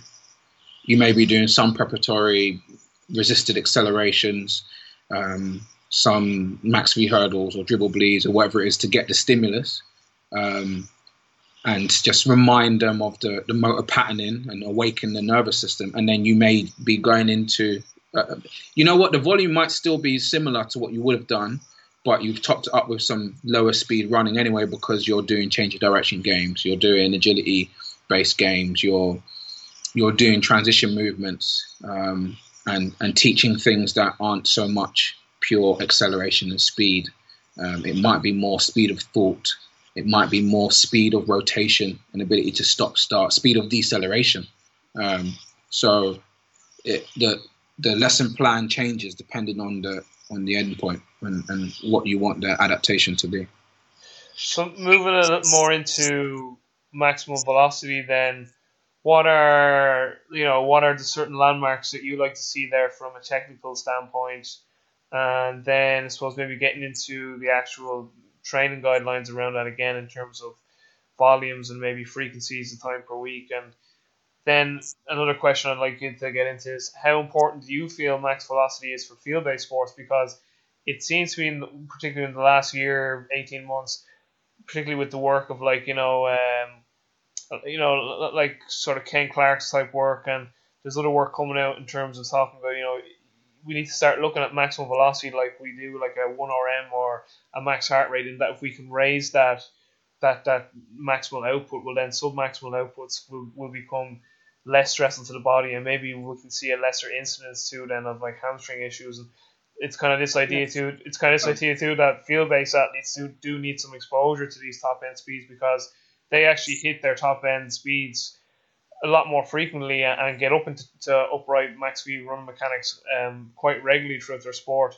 You may be doing some preparatory resisted accelerations, um, some max V hurdles or dribble bleeds or whatever it is to get the stimulus. Um, and just remind them of the, the motor patterning and awaken the nervous system. And then you may be going into, uh, you know what, the volume might still be similar to what you would have done, but you've topped it up with some lower speed running anyway because you're doing change of direction games, you're doing agility based games, you're you're doing transition movements, um, and and teaching things that aren't so much pure acceleration and speed. Um, it might be more speed of thought. It might be more speed of rotation and ability to stop, start, speed of deceleration. Um, so it, the the lesson plan changes depending on the on the endpoint and, and what you want the adaptation to be. So moving a little more into maximum velocity, then what are you know what are the certain landmarks that you like to see there from a technical standpoint, and then I suppose maybe getting into the actual training guidelines around that again in terms of volumes and maybe frequencies and time per week and then another question I'd like you to get into is how important do you feel max velocity is for field-based sports? Because it seems to be, in, particularly in the last year, eighteen months, particularly with the work of like you know, um, you know, like sort of Ken Clark's type work, and there's other work coming out in terms of talking about you know, we need to start looking at maximum velocity like we do like a one RM or a max heart rate, and that if we can raise that that that maximal output, well then sub maximal outputs will, will become less stressful to the body, and maybe we can see a lesser incidence too then of like hamstring issues. And it's kind of this idea yes. too. It's kind of this idea too that field based athletes do, do need some exposure to these top end speeds because they actually hit their top end speeds a lot more frequently and get up into to upright max speed run mechanics um, quite regularly throughout their sport.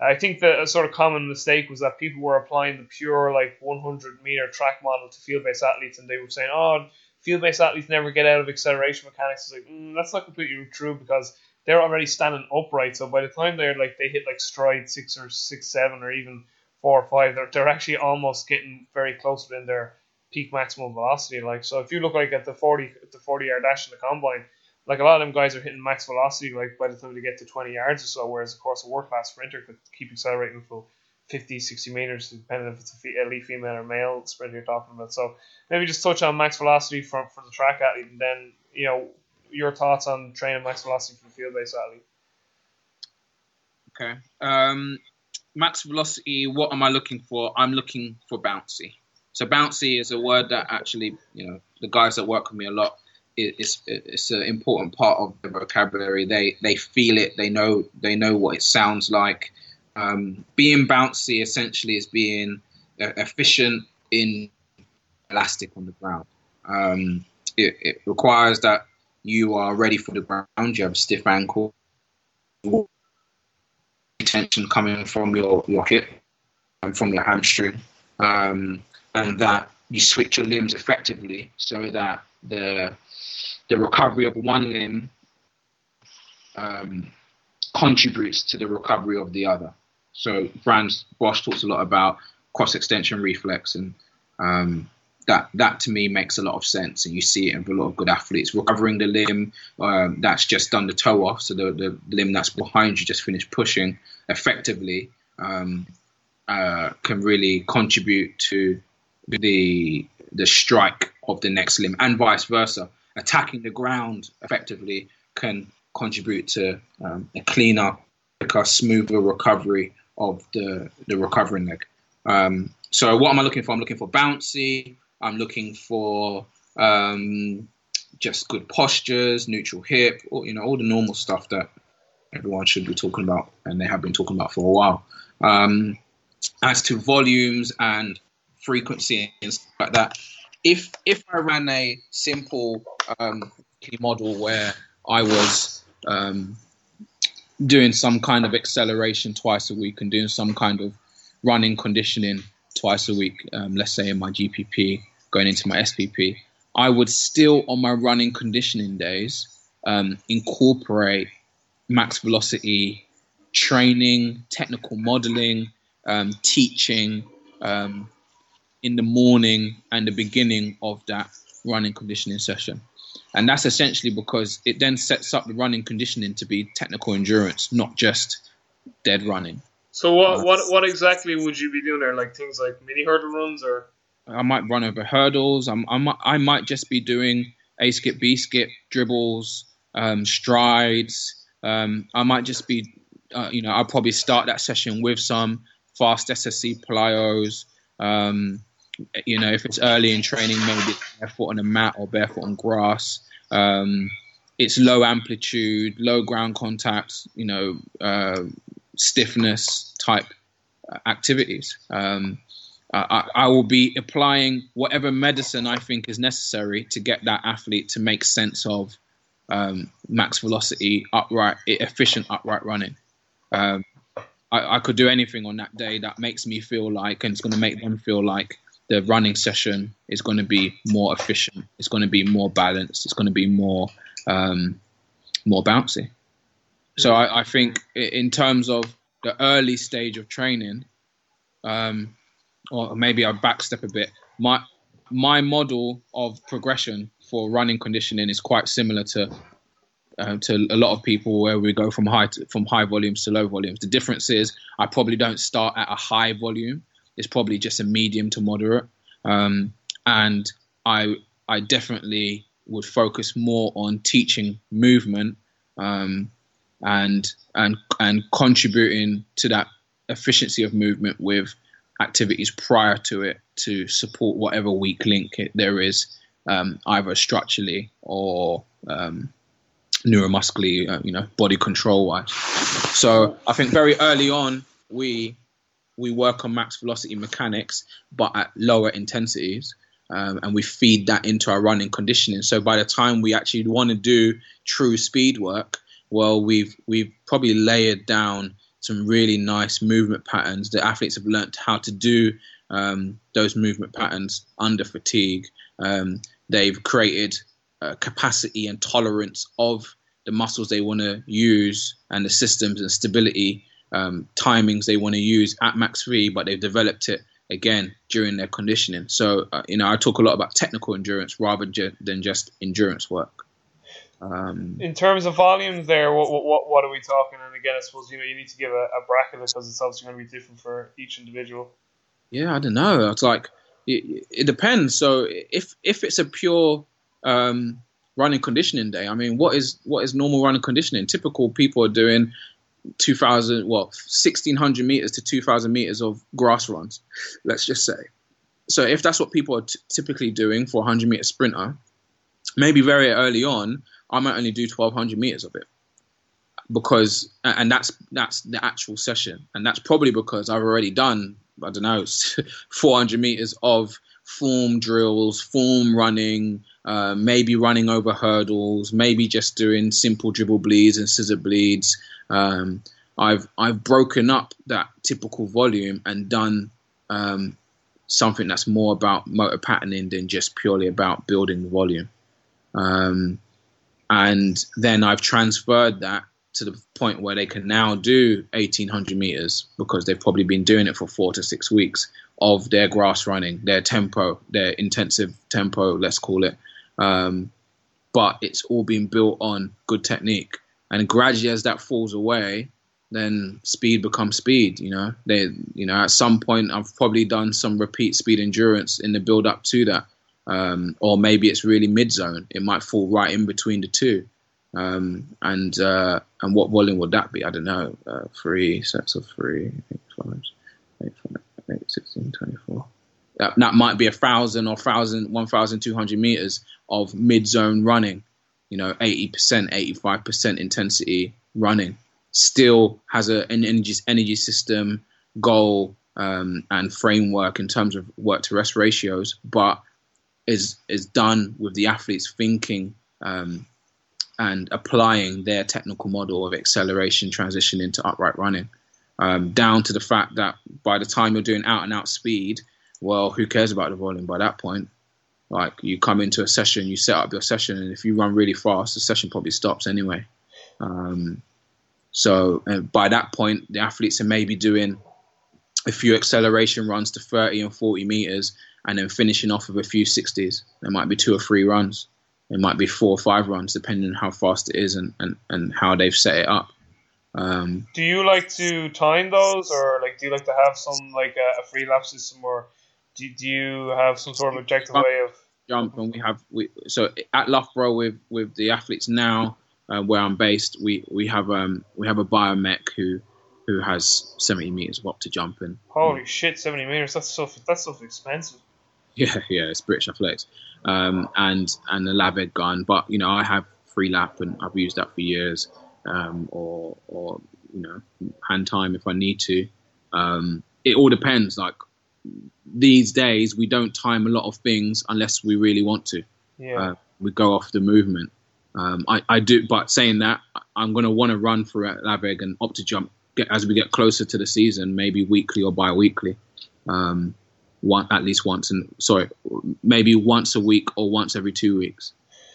I think the sort of common mistake was that people were applying the pure like 100 meter track model to field based athletes, and they were saying, "Oh, field based athletes never get out of acceleration mechanics. It's like mm, that's not completely true because they're already standing upright. So by the time they're like they hit like stride six or six seven or even four or five, they're they're actually almost getting very close within their peak maximum velocity. Like so, if you look like at the forty the forty yard dash in the combine, like a lot of them guys are hitting max velocity like by the time they get to twenty yards or so. Whereas of course a world class sprinter could keep accelerating for 50, 60 meters, depending if it's a elite female or male sprinter you're talking about. So maybe just touch on max velocity for, for the track athlete, and then you know your thoughts on training max velocity for the field based athlete. Okay. Um, max velocity. What am I looking for? I'm looking for bouncy. So bouncy is a word that actually, you know, the guys that work with me a lot. It's it's an important part of the vocabulary. They they feel it. They know they know what it sounds like. Um, being bouncy essentially is being efficient in elastic on the ground. Um, it, it, requires that you are ready for the ground. You have a stiff ankle, tension coming from your, your hip and from your hamstring, um, and that you switch your limbs effectively so that the the recovery of one limb um, contributes to the recovery of the other. So Frans Bosch talks a lot about cross extension reflex, and um, that that to me makes a lot of sense. And you see it in a lot of good athletes recovering the limb um, that's just done the toe off, so the, the limb that's behind you just finished pushing effectively um, uh, can really contribute to the the strike of the next limb, and vice versa. Attacking the ground effectively can contribute to um, a cleaner, a smoother recovery of the the recovering leg. Um, so what am I looking for? I'm looking for bouncy. I'm looking for um, just good postures, neutral hip, or, you know, all the normal stuff that everyone should be talking about, and they have been talking about for a while. Um, as to volumes and frequency and stuff like that, if if I ran a simple um, model where I was um, doing some kind of acceleration twice a week and doing some kind of running conditioning twice a week, um, let's say in my GPP, going into my SPP, I would still, on my running conditioning days, um, incorporate max velocity training, technical modeling, um, teaching um, in the morning and the beginning of that running conditioning session. And that's essentially because it then sets up the running conditioning to be technical endurance, not just dead running. So what what what exactly would you be doing there? Like things like mini hurdle runs, or I might run over hurdles. I'm, I might I might just be doing a skip, b skip, dribbles, um, strides. Um, I might just be, uh, you know, I'll probably start that session with some fast SSC plyos. Um, you know, if it's early in training, maybe barefoot on a mat or barefoot on grass. Um, it's low amplitude, low ground contact, you know, uh, stiffness type activities. Um, I, I, will be applying whatever medicine I think is necessary to get that athlete to make sense of um, max velocity, upright, efficient upright running. Um, I, I, could do anything on that day that makes me feel like, and it's going to make them feel like the running session is going to be more efficient. It's going to be more balanced. It's going to be more um, more bouncy. So I, I, think in terms of the early stage of training, um, or maybe I backstep a bit. My my model of progression for running conditioning is quite similar to uh, to a lot of people where we go from high to, from high volumes to low volumes. The difference is I probably don't start at a high volume. It's probably just a medium to moderate, um, and I I definitely would focus more on teaching movement um, and and and contributing to that efficiency of movement with activities prior to it to support whatever weak link it, there is, um, either structurally or um, neuromuscularly, uh, you know, body control wise. So I think very early on we we work on max velocity mechanics, but at lower intensities. Um, and we feed that into our running conditioning. So by the time we actually want to do true speed work, well, we've we've probably layered down some really nice movement patterns. The athletes have learnt how to do um, those movement patterns under fatigue. Um, they've created uh, capacity and tolerance of the muscles they want to use and the systems and stability um, timings they want to use at max three, but they've developed it again during their conditioning. So, uh, you know, I talk a lot about technical endurance rather ju- than just endurance work. Um, in terms of volumes, there, what, what what are we talking? And again, I suppose you know you need to give a, a bracket because it's obviously going to be different for each individual. Yeah, I don't know. It's like it, it depends. So if if it's a pure um, running conditioning day, I mean, what is what is normal running conditioning? Typical people are doing 2000 well 1600 meters to 2000 meters of grass runs let's just say. So if that's what people are t- typically doing for a 100 meter sprinter maybe very early on I might only do 1200 meters of it. Because, and that's that's the actual session, and that's probably because I've already done I don't know 400 meters of form drills, form running, uh, maybe running over hurdles, maybe just doing simple dribble bleeds and scissor bleeds. Um, I've I've broken up that typical volume and done um, something that's more about motor patterning than just purely about building volume. Um, and then I've transferred that to the point where they can now do 1800 meters because they've probably been doing it for four to six weeks of their grass running, their tempo, their intensive tempo, let's call it. Um, but it's all been built on good technique. And gradually, as that falls away, then speed becomes speed. You know, they, you know, at some point, I've probably done some repeat speed endurance in the build up to that um, or maybe it's really mid zone. It might fall right in between the two. Um, and uh, and what volume would that be? I don't know. Uh, three sets of three, eight, five, eight, five, eight, 16, 24. That, that might be a thousand or thousand, one thousand two hundred meters of mid zone running. You know, eighty percent, eighty five percent intensity running. Still has a, an energy energy system goal um, and framework in terms of work to rest ratios, but is is done with the athletes thinking um, and applying their technical model of acceleration transition into upright running. Um, down to the fact that by the time you're doing out and out speed, well, who cares about the volume by that point? Like you come into a session, you set up your session, and if you run really fast, the session probably stops anyway. Um, so uh, by that point, the athletes are maybe doing a few acceleration runs to 30 and 40 meters, and then finishing off with a few 60s. There might be two or three runs. It might be four or five runs, depending on how fast it is and, and, and how they've set it up. Um, do you like to time those, or like do you like to have some like a, a Freelap system, or do, do you have some sort of objective way of jump? And we have we so at Loughborough with with the athletes now uh, where I'm based, we we have um we have a biomech who who has 70 meters of Optojump in. Holy shit, 70 meters! That's so that's so expensive. Yeah, yeah, it's British athletics, um, and and the Laveg gun. But you know, I have Freelap, and I've used that for years, um, or or you know hand time if I need to. Um, it all depends. Like these days, we don't time a lot of things unless we really want to. Yeah. Uh, we go off the movement. Um, I, I do, but saying that, I'm going to want to run for Laveg and Optojump get, as we get closer to the season, maybe weekly or bi-weekly. Um, one at least once, and sorry, maybe once a week or once every two weeks.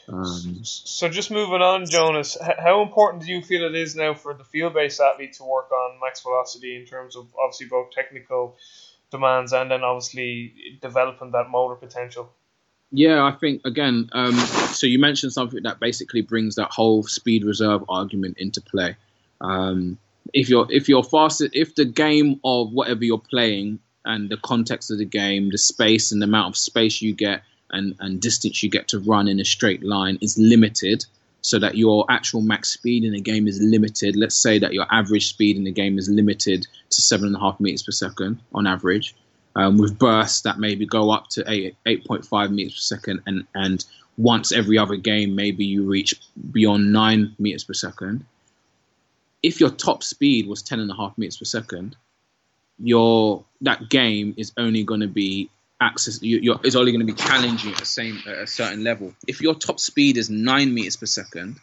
Um, so just moving on, Jonas, how important do you feel it is now for the field-based athlete to work on max velocity in terms of obviously both technical demands and then obviously developing that motor potential? Yeah, I think again. Um, so you mentioned something that basically brings that whole speed reserve argument into play. Um, if you're if you're faster, if the game of whatever you're playing and the context of the game, the space and the amount of space you get and, and distance you get to run in a straight line is limited, so that your actual max speed in the game is limited. Let's say that your average speed in the game is limited to seven and a half meters per second on average. Um, with bursts that maybe go up to 8, 8.5 meters per second, and, and once every other game, maybe you reach beyond 9 meters per second. If your top speed was 10.5 meters per second, your that game is only going to be access you, is only going to be challenging at the same at a certain level. If your top speed is nine meters per second,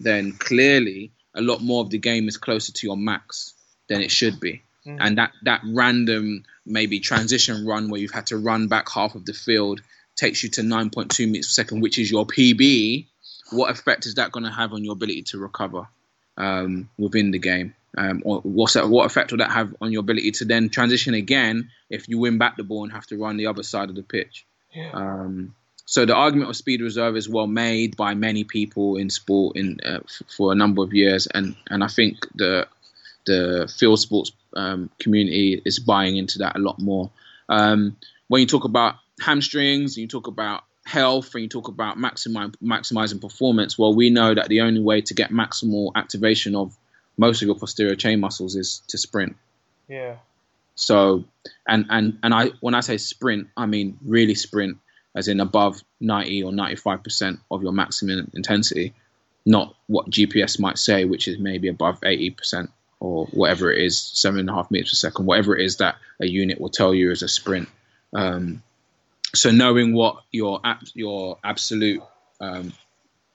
then clearly a lot more of the game is closer to your max than it should be. Mm. And that that random maybe transition run where you've had to run back half of the field takes you to 9.2 meters per second, which is your PB. What effect is that going to have on your ability to recover um, within the game? Um, what's that, what effect will that have on your ability to then transition again if you win back the ball and have to run the other side of the pitch? Yeah. Um, so the argument of speed reserve is well made by many people in sport in uh, f- for a number of years, and and I think the the field sports um, community is buying into that a lot more. Um, when you talk about hamstrings, and you talk about health, and you talk about maximi- maximizing performance. Well, we know that the only way to get maximal activation of most of your posterior chain muscles is to sprint. Yeah. So, and and and I when I say sprint, I mean really sprint, as in above ninety or ninety five percent of your maximum intensity, not what GPS might say, which is maybe above eighty percent or whatever it is, seven and a half meters per second, whatever it is that a unit will tell you is a sprint. Um, so knowing what your your absolute um,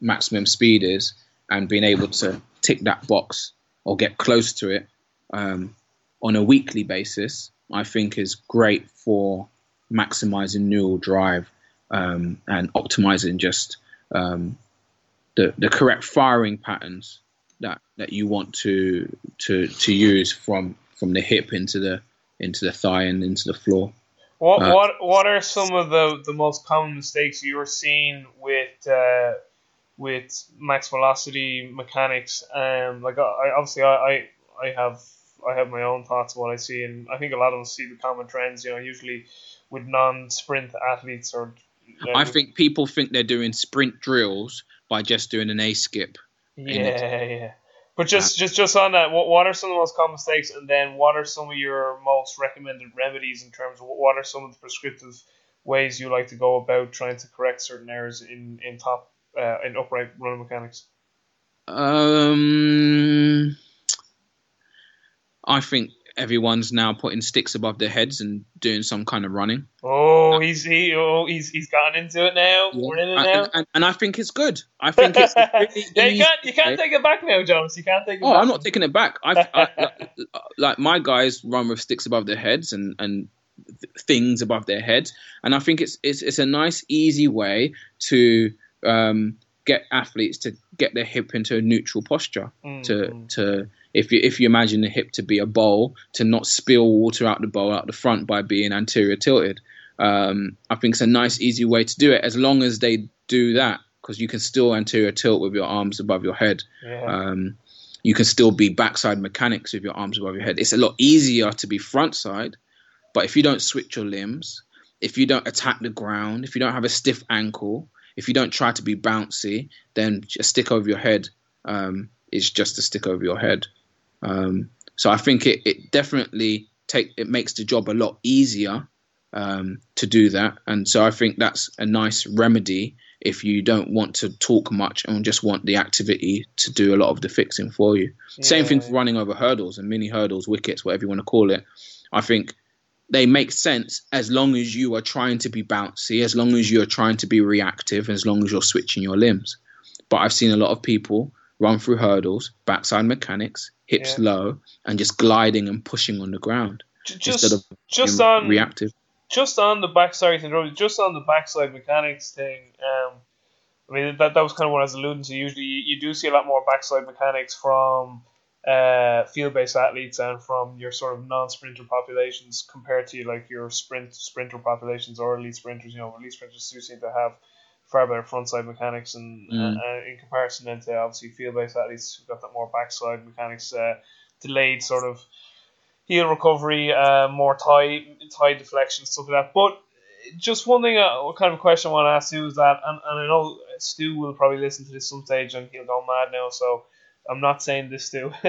maximum speed is and being able to tick that box or get close to it um, on a weekly basis, I think is great for maximizing neural drive um, and optimizing just um, the the correct firing patterns that that you want to to to use from from the hip into the into the thigh and into the floor. What uh, what what are some of the, the most common mistakes you're seeing with uh, with max velocity mechanics? Um, like I obviously I, I I have I have my own thoughts on what I see, and I think a lot of us see the common trends. You know, usually with non-sprint athletes or. You know, I think people think they're doing sprint drills by just doing an A skip. Yeah, yeah. But just, just, just on that, what, what are some of the most common mistakes, and then what are some of your most recommended remedies in terms of what are some of the prescriptive ways you like to go about trying to correct certain errors in in top uh, in upright running mechanics? Um, I think everyone's now putting sticks above their heads and doing some kind of running. Oh, he's he, oh, he's he's gotten into it now. Yeah. We're in it now, and, and, and, I think it's good. I think it's really yeah, you can't you can't take it back now, Jonas. You can't take it. Oh, back. I'm not taking it back. I, like, like my guys run with sticks above their heads and and things above their heads, and I think it's it's it's a nice easy way to um, get athletes to get their hip into a neutral posture mm. to to if you if you imagine the hip to be a bowl, to not spill water out the bowl out the front by being anterior tilted. Um, I think it's a nice, easy way to do it as long as they do that because you can still anterior tilt with your arms above your head. Yeah. Um, you can still be backside mechanics with your arms above your head. It's a lot easier to be front side, but if you don't switch your limbs, if you don't attack the ground, if you don't have a stiff ankle, if you don't try to be bouncy, then a stick over your head um, is just a stick over your head. Um, so I think it, it definitely take it makes the job a lot easier um, to do that. And so I think that's a nice remedy if you don't want to talk much and just want the activity to do a lot of the fixing for you. Yeah. Same thing for running over hurdles and mini hurdles, wickets, whatever you want to call it. I think they make sense as long as you are trying to be bouncy, as long as you're trying to be reactive, as long as you're switching your limbs. But I've seen a lot of people run through hurdles, backside mechanics, hips yeah. low, and just gliding and pushing on the ground just, instead of just on reactive. Just on the backside thing, just on the backside mechanics thing. Um, I mean that that was kind of what I was alluding to. Usually, you, you do see a lot more backside mechanics from uh, field-based athletes and from your sort of non-sprinter populations compared to like your sprint sprinter populations or elite sprinters. You know, elite sprinters do seem to have far better frontside mechanics and mm. uh, in comparison then to obviously field-based athletes who've got that more backside mechanics, uh, delayed sort of heel recovery, uh, more tie tie deflection stuff like that. But just one thing, uh, kind of a question I want to ask you is that, and, and I know Stu will probably listen to this some stage and he'll go mad now, so I'm not saying this Stu,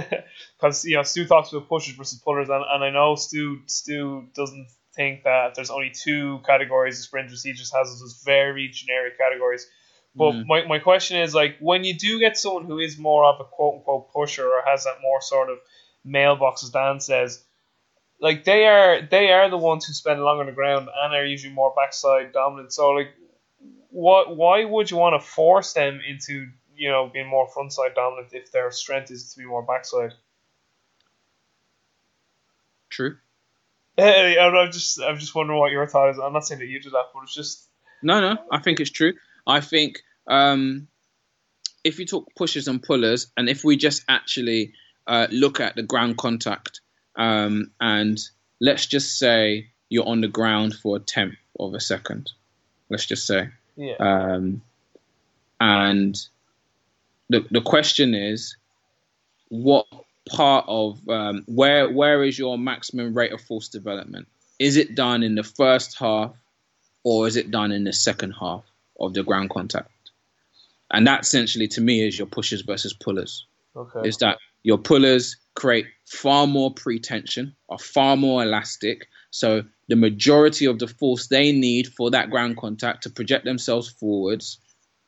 because you know Stu talks about pushers versus pullers, and, and I know Stu Stu doesn't think that there's only two categories of sprinters. He just has those very generic categories. But mm. my, my question is like when you do get someone who is more of a quote unquote pusher or has that more sort of mailbox as Dan says, like they are they are the ones who spend long on the ground and are usually more backside dominant. So like what why would you want to force them into you know, being more frontside dominant if their strength is to be more backside. True. Hey, I'm just, I'm just wondering what your thought is. I'm not saying that you did that, but it's just. No, no, I think it's true. I think um, if you talk pushers and pullers, and if we just actually uh, look at the ground contact, um, and let's just say you're on the ground for a tenth of a second, let's just say, yeah. Um, and the the question is, what part of um, where where is your maximum rate of force development? Is it done in the first half, or is it done in the second half of the ground contact? And that essentially, to me, is your pushers versus pullers. Okay. Is that your pullers create far more pretension, are far more elastic, so the majority of the force they need for that ground contact to project themselves forwards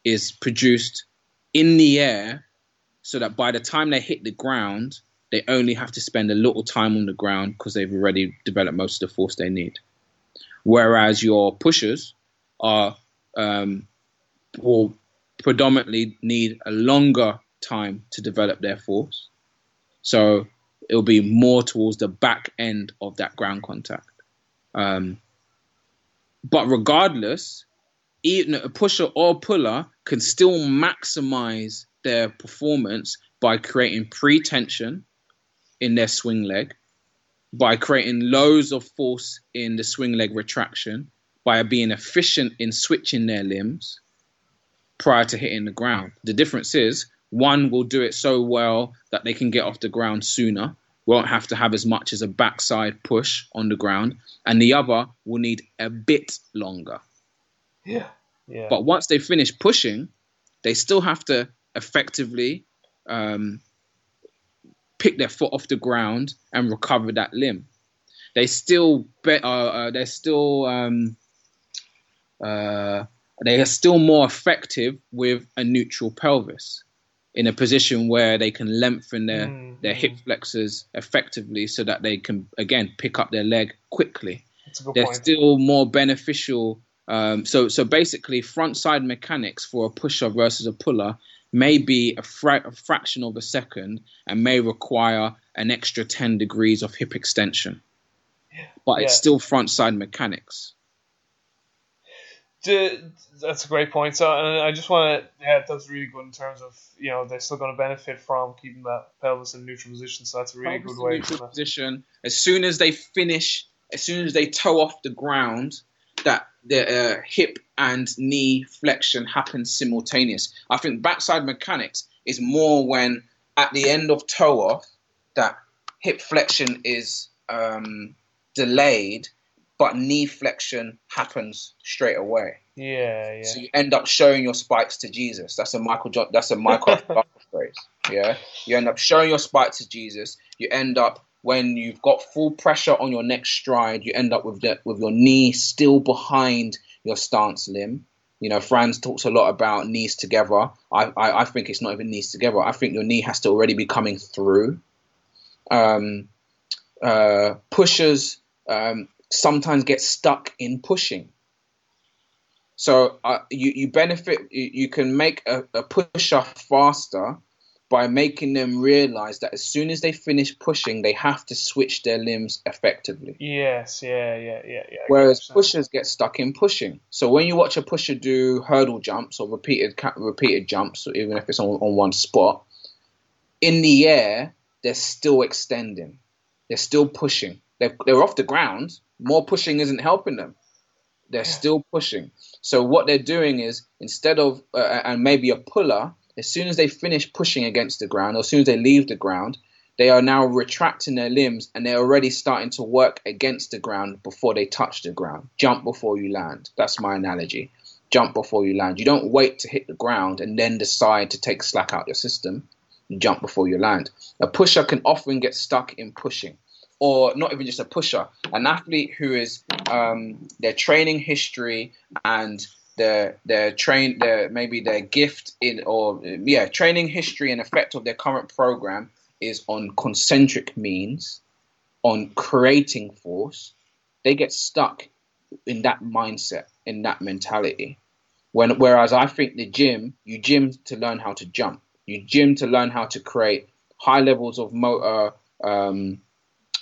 is produced in the air so that by the time they hit the ground, they only have to spend a little time on the ground because they've already developed most of the force they need. Whereas your pushers are um, will predominantly need a longer time to develop their force. So it'll be more towards the back end of that ground contact. Um, but regardless, even a pusher or puller can still maximize their performance by creating pre-tension in their swing leg, by creating loads of force in the swing leg retraction, by being efficient in switching their limbs prior to hitting the ground. The difference is one will do it so well that they can get off the ground sooner, won't have to have as much as a backside push on the ground, and the other will need a bit longer. Yeah. Yeah. But once they finish pushing, they still have to effectively um, pick their foot off the ground and recover that limb. They still be, uh, uh, they're still um, uh, they are still more effective with a neutral pelvis in a position where they can lengthen their mm, their hip flexors effectively so that they can again pick up their leg quickly. They're point. still more beneficial um, so so basically, front side mechanics for a pusher versus a puller may be a, fra- a fraction of a second and may require an extra 10 degrees of hip extension. But yeah. it's still front side mechanics. that's a great point. So, and I just want to, yeah, that's really good in terms of, you know, they're still going to benefit from keeping that pelvis in neutral position. So that's a really pelvis good way. Neutral position. As soon as they finish, as soon as they toe off the ground, that the uh, hip and knee flexion happens simultaneous. I think backside mechanics is more when at the end of toe off that hip flexion is um, delayed, but knee flexion happens straight away. Yeah, yeah. So you end up showing your spikes to Jesus. That's a Michael John, That's a Michael phrase. Yeah, you end up showing your spikes to Jesus. You end up when you've got full pressure on your next stride, you end up with the, with your knee still behind your stance limb. You know, Frans talks a lot about knees together. I, I, I think it's not even knees together. I think your knee has to already be coming through. Um, uh, pushers um, sometimes get stuck in pushing. So uh, you, you benefit, you, you can make a, a pusher faster by making them realize that as soon as they finish pushing, they have to switch their limbs effectively. Yes, yeah, yeah, yeah, yeah. Whereas pushers get stuck in pushing. So when you watch a pusher do hurdle jumps or repeated repeated jumps, even if it's on, on one spot, in the air they're still extending, they're still pushing. They're, they're off the ground. More pushing isn't helping them. They're yeah. still pushing. So what they're doing is instead of uh, and maybe a puller as soon as they finish pushing against the ground, or as soon as they leave the ground, they are now retracting their limbs and they're already starting to work against the ground before they touch the ground. Jump before you land. That's my analogy. Jump before you land. You don't wait to hit the ground and then decide to take slack out your system. You jump before you land. A pusher can often get stuck in pushing, or not even just a pusher, an athlete who is um, their training history and their their train their maybe their gift in or yeah training history and effect of their current program is on concentric means on creating force. They get stuck in that mindset in that mentality. When whereas i think the gym you gym to learn how to jump. You gym to learn how to create high levels of motor um,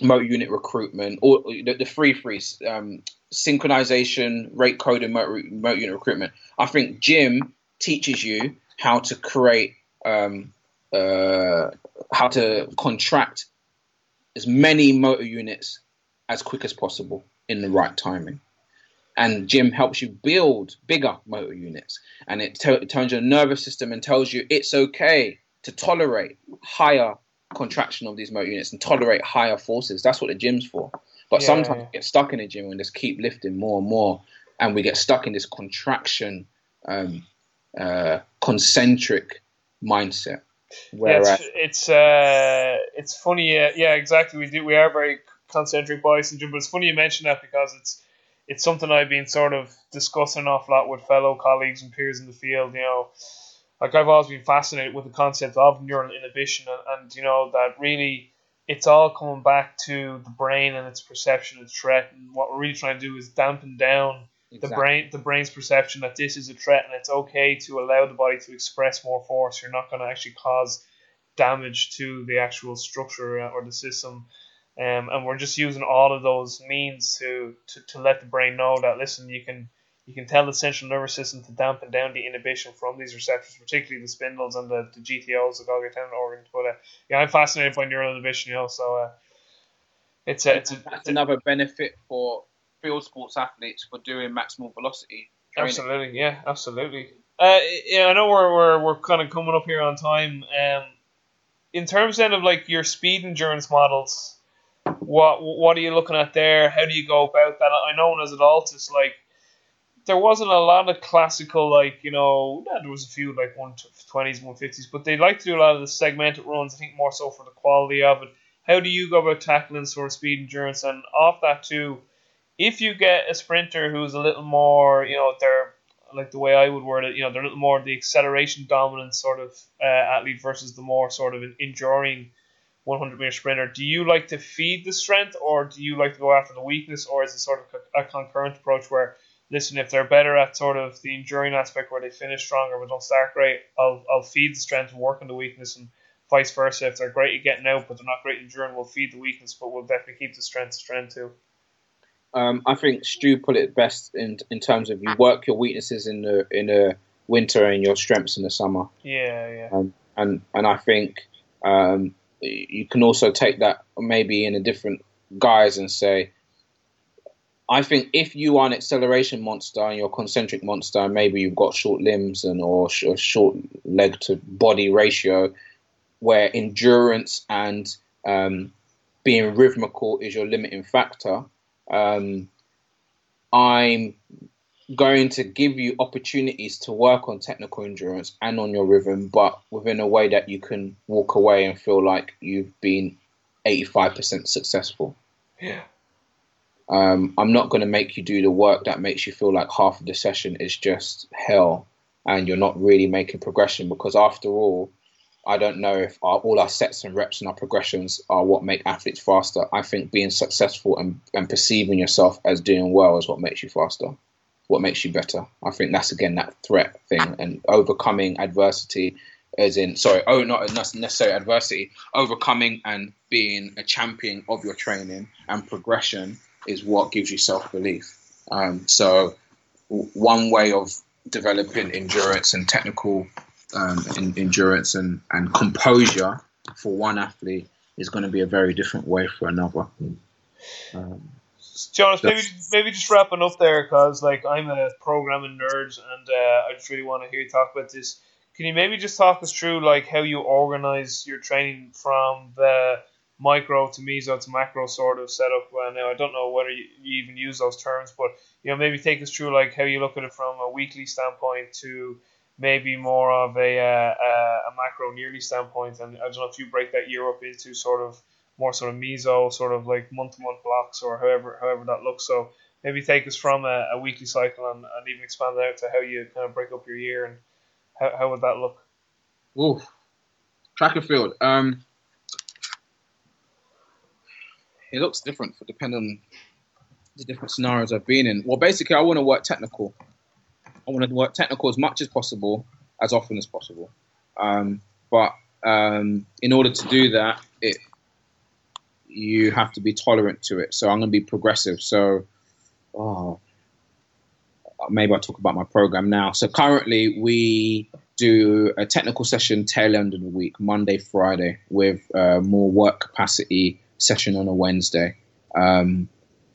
motor unit recruitment or the, the free freeze um, synchronization, rate coding, motor, motor unit recruitment. I think gym teaches you how to create, um, uh, how to contract as many motor units as quick as possible in the right timing. And gym helps you build bigger motor units, and it, t- it turns your nervous system and tells you it's okay to tolerate higher contraction of these motor units and tolerate higher forces. That's what the gym's for. But yeah, sometimes yeah. we get stuck in a gym and just keep lifting more and more, and we get stuck in this contraction, um, uh, concentric mindset. Whereas yeah, it's it's, uh, it's funny. Uh, yeah, exactly. We do. We are very concentric bias in gym, but it's funny you mention that because it's it's something I've been sort of discussing an awful lot with fellow colleagues and peers in the field. You know, like I've always been fascinated with the concept of neural inhibition, and, and you know that really it's all coming back to the brain and its perception of threat. And what we're really trying to do is dampen down exactly. the brain, the brain's perception that this is a threat, and it's okay to allow the body to express more force. You're not going to actually cause damage to the actual structure or the system. Um, and we're just using all of those means to, to, to let the brain know that listen, you can you can tell the central nervous system to dampen down the inhibition from these receptors, particularly the spindles and the, the GTOs, the Golgi tendon organs. But uh, yeah, I'm fascinated by neural inhibition, you know. So uh, it's a, it's, a, that's another benefit for field sports athletes for doing maximal velocity. Training. Absolutely, yeah, absolutely. Uh, yeah, I know we're we're, we're kind of coming up here on time. Um, in terms then of like your speed endurance models, what what are you looking at there? How do you go about that? I know at ALTIS, like there wasn't a lot of classical like you know there was a few like one twenties, one fifties, but they like to do a lot of the segmented runs. I think more so for the quality of it. How do you go about tackling sort of speed endurance? And off that too, if you get a sprinter who's a little more, you know, they're like the way I would word it, you know, they're a little more the acceleration dominant sort of uh, athlete versus the more sort of enduring 100 meter sprinter. Do you like to feed the strength, or do you like to go after the weakness, or is it sort of a concurrent approach where listen, if they're better at sort of the enduring aspect where they finish stronger but don't start great, I'll, I'll feed the strength and work on the weakness and vice versa. If they're great at getting out but they're not great enduring, we'll feed the weakness but we'll definitely keep the strength strength too. Um, I think Stu put it best in in terms of you work your weaknesses in the in the winter and your strengths in the summer. Yeah, yeah. Um, and and I think um, you can also take that maybe in a different guise and say, I think if you are an acceleration monster and you're a concentric monster, maybe you've got short limbs and or a short leg to body ratio, where endurance and um, being rhythmical is your limiting factor. Um, I'm going to give you opportunities to work on technical endurance and on your rhythm, but within a way that you can walk away and feel like you've been 85% successful. Yeah. Um, I'm not going to make you do the work that makes you feel like half of the session is just hell and you're not really making progression because after all, I don't know if our, all our sets and reps and our progressions are what make athletes faster. I think being successful and, and perceiving yourself as doing well is what makes you faster, what makes you better. I think that's again that threat thing and overcoming adversity, as in sorry, oh not necessarily adversity, overcoming and being a champion of your training and progression is what gives you self belief. Um, so one way of developing endurance and technical um, in, endurance and, and composure for one athlete is going to be a very different way for another. Um, Jonas, maybe maybe just wrapping up there because like I'm a programming nerd and uh, I just really want to hear you talk about this. Can you maybe just talk us through like how you organize your training from the micro to meso to macro sort of setup? Well, now I don't know whether you, even use those terms, but you know maybe take us through like how you look at it from a weekly standpoint to maybe more of a, uh, a macro yearly standpoint. And I don't know if you break that year up into sort of more sort of meso, sort of like month to month blocks or however however that looks. So maybe take us from a, a weekly cycle and, and even expand out to how you kind of break up your year and how, how would that look? Ooh, track and field. Um, it looks different for depending on the different scenarios I've been in. Well, basically, I want to work technical. I want to work technical as much as possible, as often as possible. Um, but um, in order to do that, it you have to be tolerant to it. So I'm going to be progressive. So, oh, maybe I'll talk about my program now. So currently we do a technical session tail end of the week, Monday, Friday, with uh, more work capacity session on a Wednesday. Um,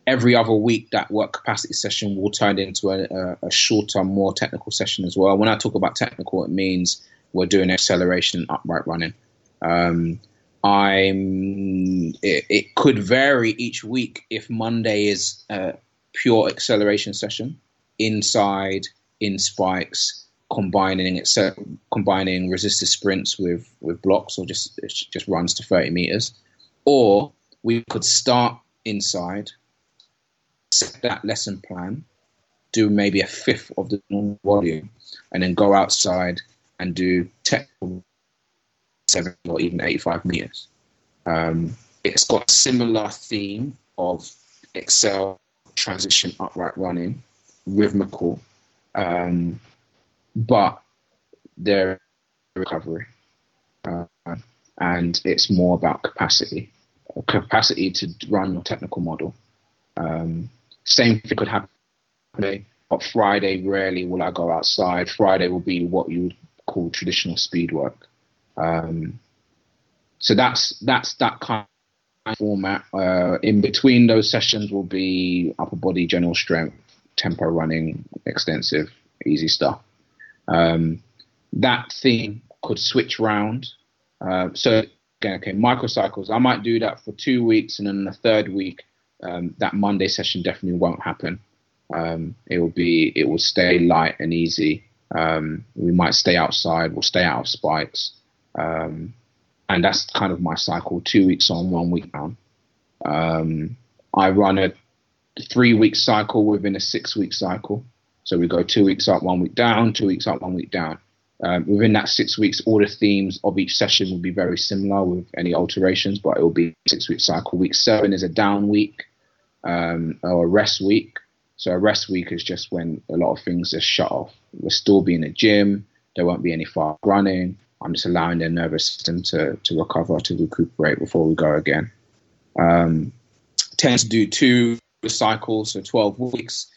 every other week that work capacity session will turn into a, a, shorter, more technical session as well. When I talk about technical, it means we're doing acceleration and upright running. Um, I'm. It, it, could vary each week. If Monday is a pure acceleration session, inside in spikes, combining combining resisted sprints with with blocks, or just just runs to 30 meters, or we could start inside set that lesson plan, do maybe a fifth of the normal volume, and then go outside and do technical seven or even 85 meters. Um, it's got a similar theme of accel, transition, upright running, rhythmical, um, but their recovery. Uh, and it's more about capacity, capacity to run your technical model. Um, same thing could happen but Friday rarely will I go outside. Friday will be what you would call traditional speed work. Um, so that's that's that kind of format. Uh, in between those sessions will be upper body general strength, tempo running, extensive, easy stuff. Um, that theme could switch round. Uh, so again, okay, microcycles. I might do that for two weeks, and then the third week um, that Monday session definitely won't happen. Um, it will be it will stay light and easy. Um, we might stay outside. We'll stay out of spikes, um, and that's kind of my cycle: two weeks on, one week down. Um, I run a three week cycle within a six week cycle. So we go two weeks up, one week down, two weeks up, one week down. Um, within that six weeks, all the themes of each session will be very similar with any alterations, but it will be six week cycle. Week seven is a down week um, or a rest week. So a rest week is just when a lot of things are shut off. We'll still be in the gym. There won't be any fast running. I'm just allowing their nervous system to, to recover, to recuperate before we go again. Um, tend to do two cycles, so 12 weeks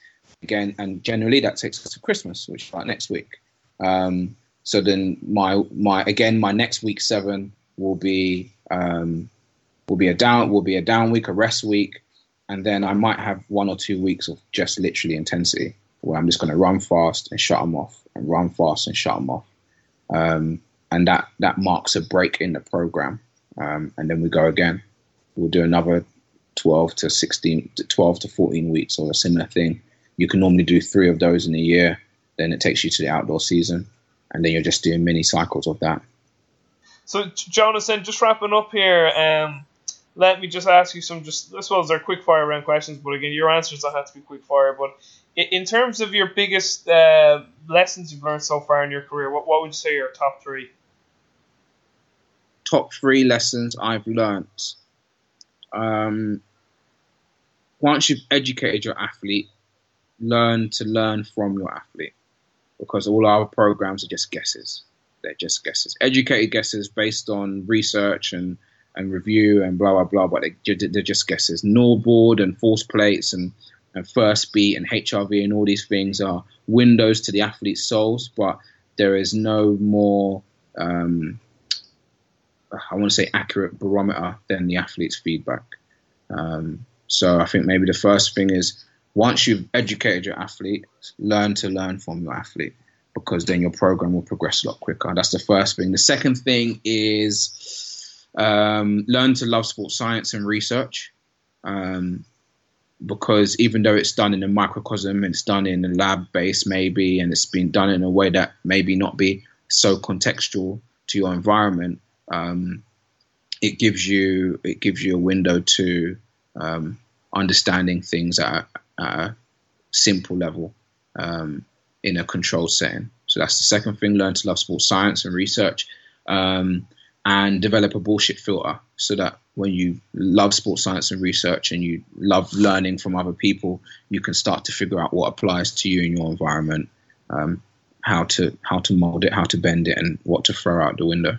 again, and generally that takes us to Christmas, which is like next week. Um, so then my my again my next week seven will be um, will be a down will be a down week, a rest week, and then I might have one or two weeks of just literally intensity where I'm just going to run fast and shut them off, and run fast and shut them off, um, and that that marks a break in the program, um, and then we go again. We'll do another 12 to 16, 12 to 14 weeks or a similar thing. You can normally do three of those in a year. Then it takes you to the outdoor season and then you're just doing mini cycles of that. So, Jonathan, just wrapping up here, um, let me just ask you some just I suppose they're quick fire round questions, but again, your answers don't have to be quick fire. But in terms of your biggest uh, lessons you've learned so far in your career, what what would you say are your top three? Top three lessons I've learnt. Um, once you've educated your athlete, learn to learn from your athlete because all our programs are just guesses. They're just guesses, educated guesses based on research and, and review and blah blah blah. But they, they're just guesses. NordBord and force plates and and Firstbeat and HRV and all these things are windows to the athlete's souls, but there is no more um, I want to say accurate barometer than the athlete's feedback. Um, so I think maybe the first thing is once you've educated your athlete, learn to learn from your athlete because then your program will progress a lot quicker. That's the first thing. The second thing is um, learn to love sports science and research. Um, because even though it's done in a microcosm and it's done in a lab base maybe and it's been done in a way that maybe not be so contextual to your environment um, it gives you it gives you a window to um, understanding things at, at, a simple level um, in a controlled setting. So that's the second thing: learn to love sports science and research, um, and develop a bullshit filter so that when you love sports science and research and you love learning from other people, you can start to figure out what applies to you in your environment, um, how to how to mold it, how to bend it, and what to throw out the window.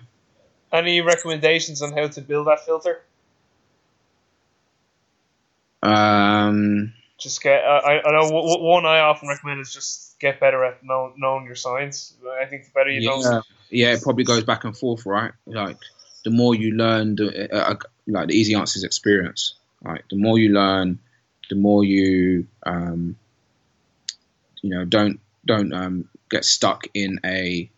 Any recommendations on how to build that filter? Um, just get. I, I know one I often recommend is just get better at know, knowing your science. I think the better you yeah, know. Yeah, it probably goes back and forth, right? Like the more you learn, the, uh, uh, like the easy answer is experience. Right, the more you learn, the more you, um, you know, don't don't um, get stuck in a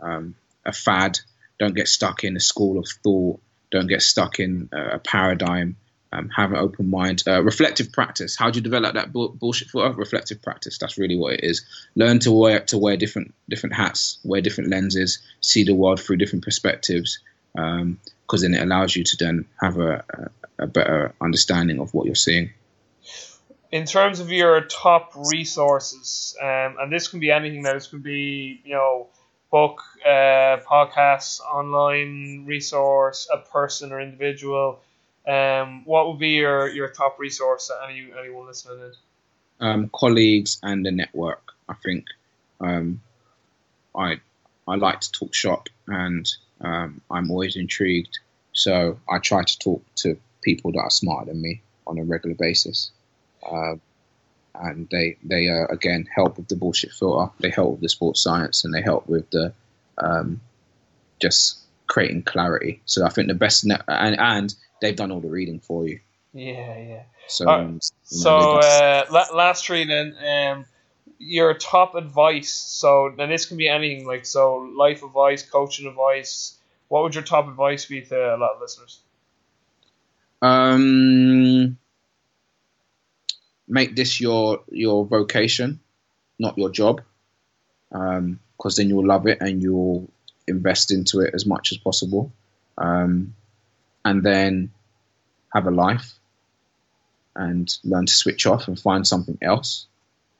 um, a fad don't get stuck in a school of thought. Don't get stuck in a paradigm. Um, have an open mind. Uh, reflective practice. How do you develop that bu- bullshit for reflective practice? That's really what it is. Learn to wear to wear different different hats, wear different lenses, see the world through different perspectives. Because um, then it allows you to then have a, a, a better understanding of what you're seeing in terms of your top resources, um, and this can be anything. Now, this could be you know book, uh, podcast, online resource, a person or individual, um, what would be your, your top resource that any, anyone listening in? Um, colleagues and the network. I think um, I I like to talk shop and um, I'm always intrigued. So I try to talk to people that are smarter than me on a regular basis. Uh, and they they uh, again help with the bullshit filter. They help with the sports science, and they help with the um, just creating clarity. So I think the best net and and they've done all the reading for you. Yeah, yeah. So um, so uh, last three then. Um, your top advice. So and this can be anything like so life advice, coaching advice. What would your top advice be to a lot of listeners? Um make this your your vocation, not your job, Um, because um, then you'll love it and you'll invest into it as much as possible, um, and then have a life and learn to switch off and find something else,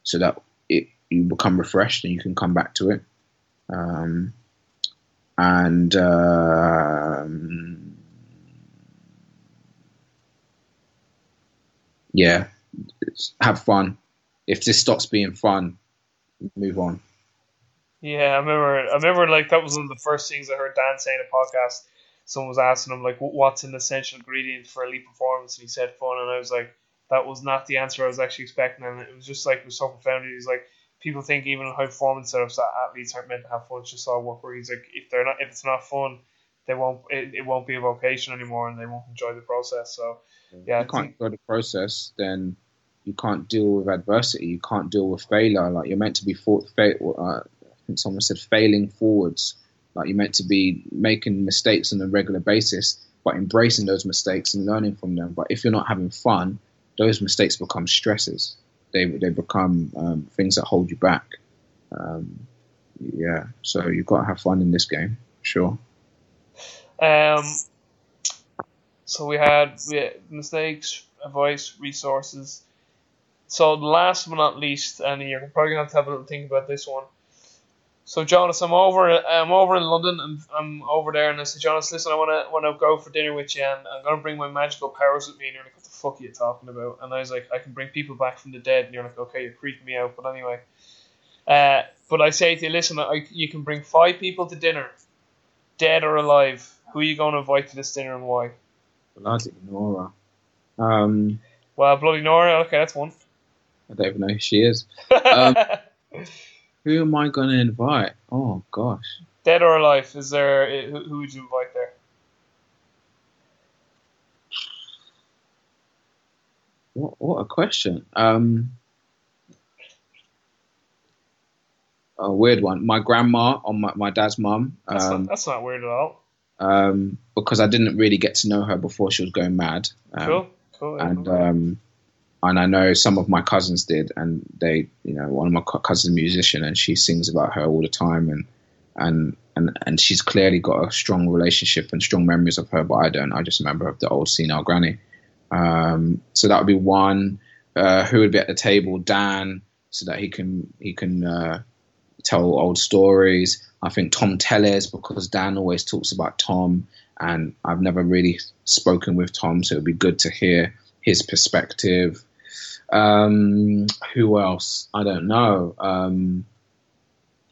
so that it you become refreshed and you can come back to it. Um, and um, yeah, have fun. If this stops being fun, move on. Yeah, I remember. I remember like that was one of the first things I heard Dan say in a podcast. Someone was asking him like, "What's an essential ingredient for elite performance?" And he said fun, and I was like, "That was not the answer I was actually expecting." And it was just like it was so profound. He's like, people think even in high performance setups that athletes aren't meant to have fun. It's just all work. Where he's like, if they're not, if it's not fun, they won't. It, it won't be a vocation anymore, and they won't enjoy the process. So, yeah, if you can't enjoy the process, then you can't deal with adversity. You can't deal with failure. Like you're meant to be fought, fail, uh, I think someone said failing forwards. Like you're meant to be making mistakes on a regular basis, but embracing those mistakes and learning from them. But if you're not having fun, those mistakes become stresses. They they become um, things that hold you back. Um, yeah, so you've got to have fun in this game, sure. Um, So we had, we had mistakes, advice, resources. So last but not least, and you're probably gonna have to have a little think about this one. So Jonas, I'm over. I'm over in London. I'm, I'm over there, and I said, Jonas, listen, I wanna wanna go for dinner with you, and I'm gonna bring my magical powers with me. And you're like, what the fuck are you talking about? And I was like, I can bring people back from the dead. And you're like, okay, you're freaking me out. But anyway, uh, but I say to you, listen, I, you can bring five people to dinner, dead or alive. Who are you going to invite to this dinner and why? Bloody Nora. Um, Well, bloody Nora. Okay, that's one. I don't even know who she is. Um, Who am I going to invite? Oh gosh. dead or alive? Is there who, who would you invite there? What what a question. Um, a weird one. My grandma on my, my dad's mum. That's, Um, not, that's not weird at all. um, because I didn't really get to know her before she was going mad. Um, Cool, cool. and cool. And I know some of my cousins did, and they, you know, one of my cousins is a musician, and she sings about her all the time, and and and and she's clearly got a strong relationship and strong memories of her, but I don't. I just remember of the old senile granny. Um, so that would be one. Uh, who would be at the table? Dan, so that he can he can uh, tell old stories. I think Tom Tellez because Dan always talks about Tom, and I've never really spoken with Tom, so it'd be good to hear his perspective. Um, who else? I don't know. Um,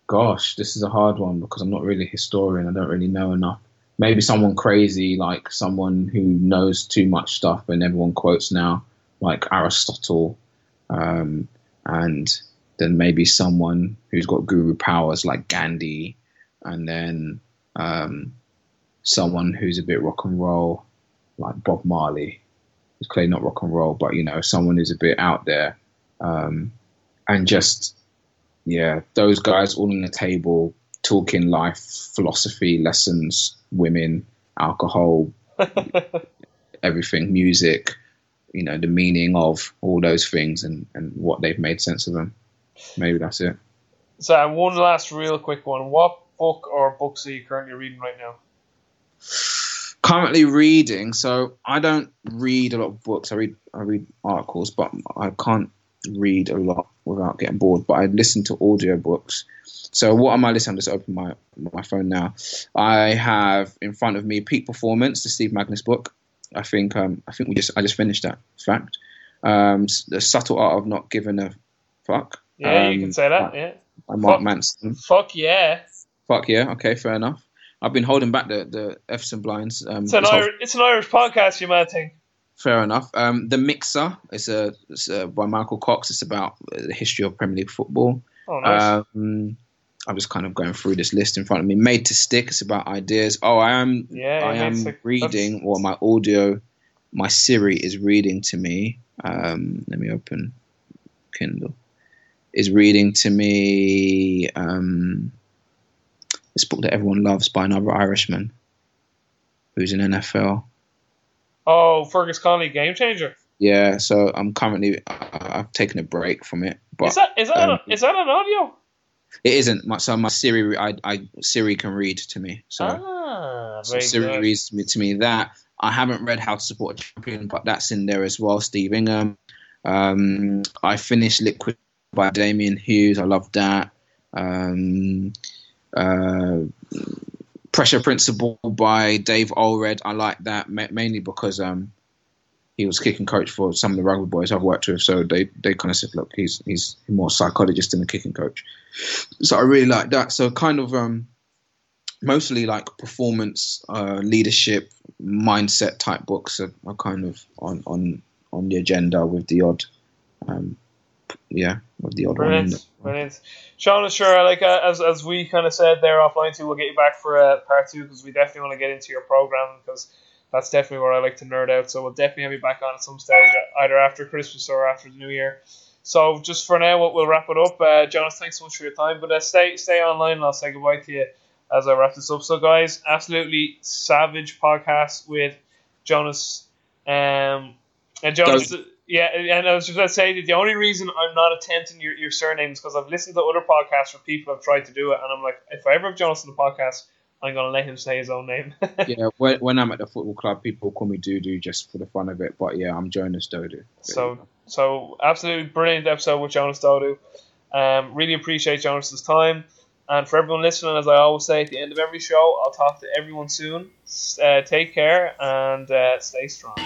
gosh, this is a hard one because I'm not really a historian. I don't really know enough. Maybe someone crazy, like someone who knows too much stuff and everyone quotes now, like Aristotle. Um, and then maybe someone who's got guru powers like Gandhi, and then um, someone who's a bit rock and roll, like Bob Marley. Who's clearly not rock and roll, but you know, someone who's a bit out there, um, and just yeah, those guys all on the table talking life, philosophy, lessons, women, alcohol, everything, music, you know, the meaning of all those things and, and what they've made sense of them. Maybe that's it. so one last real quick one. What book or books are you currently reading right now? Currently reading, so I don't read a lot of books. I read I read articles, but I can't read a lot without getting bored. But I listen to audiobooks. So what am I listening? I'm just open my my phone now. I have in front of me Peak Performance, the Steve Magness book. I think um I think we just I just finished that. Fact, um, the subtle art of not giving a fuck. Yeah, you um, can say that. by- Yeah. By Mark Fuck. Manson. Fuck yeah. Fuck yeah. Okay, fair enough. I've been holding back the the F's and blinds. Um, It's an, whole- Irish, it's an Irish podcast, you might think. Fair enough. Um, the Mixer is a, it's a by Michael Cox. It's about the history of Premier League football. Oh, nice. Um, I'm just kind of going through this list in front of me. Made to Stick. It's about ideas. Oh, I am. Yeah, I am Stick. reading, or my audio, my Siri is reading to me. Um, let me open Kindle. Is reading to me um, this book that everyone loves by another Irishman, who's in NFL. oh, Fergus Connolly, Game Changer. Yeah, so I'm currently I've taken a break from it, but is that is that um, is that an audio? it isn't. My, so my Siri, I, I Siri can read to me. So, ah, so Siri good. reads to me, to me that. I haven't read How to Support a Champion, but that's in there as well. Steve Ingham. Um, I finished Liquid by Damian Hughes. I love that. Um, uh, Pressure Principle by Dave Alred. I like that mainly because um, he was kicking coach for some of the rugby boys I've worked with. So they, they kind of said, look, he's he's more psychologist than a kicking coach. So I really like that. So kind of um, mostly like performance, uh, leadership, mindset type books are, are kind of on, on on the agenda with the odd, um, yeah, with the odd one. Brilliant, there. Brilliant. Sean, sure, like uh, as, as we kind of said there offline too, we'll get you back for uh, part two because we definitely want to get into your program because that's definitely where I like to nerd out. So we'll definitely have you back on at some stage, either after Christmas or after the New Year. So just for now, we'll, we'll wrap it up. Uh, Jonas, thanks so much for your time, but uh, stay stay online and I'll say goodbye to you as I wrap this up. So guys, absolutely savage podcast with Jonas. Um, and Jonas, yeah, and I was just going to say that the only reason I'm not attempting your, your surname is because I've listened to other podcasts where people have tried to do it, and I'm like, if I ever have Jonas on the podcast, I'm gonna let him say his own name. yeah, when, when I'm at the football club, people call me Doodoo just for the fun of it. But yeah, I'm Jonas Dodoo. So, so absolutely brilliant episode with Jonas Dodoo. Um, really appreciate Jonas's time. And for everyone listening, as I always say at the end of every show, I'll talk to everyone soon. Uh, take care and uh, stay strong.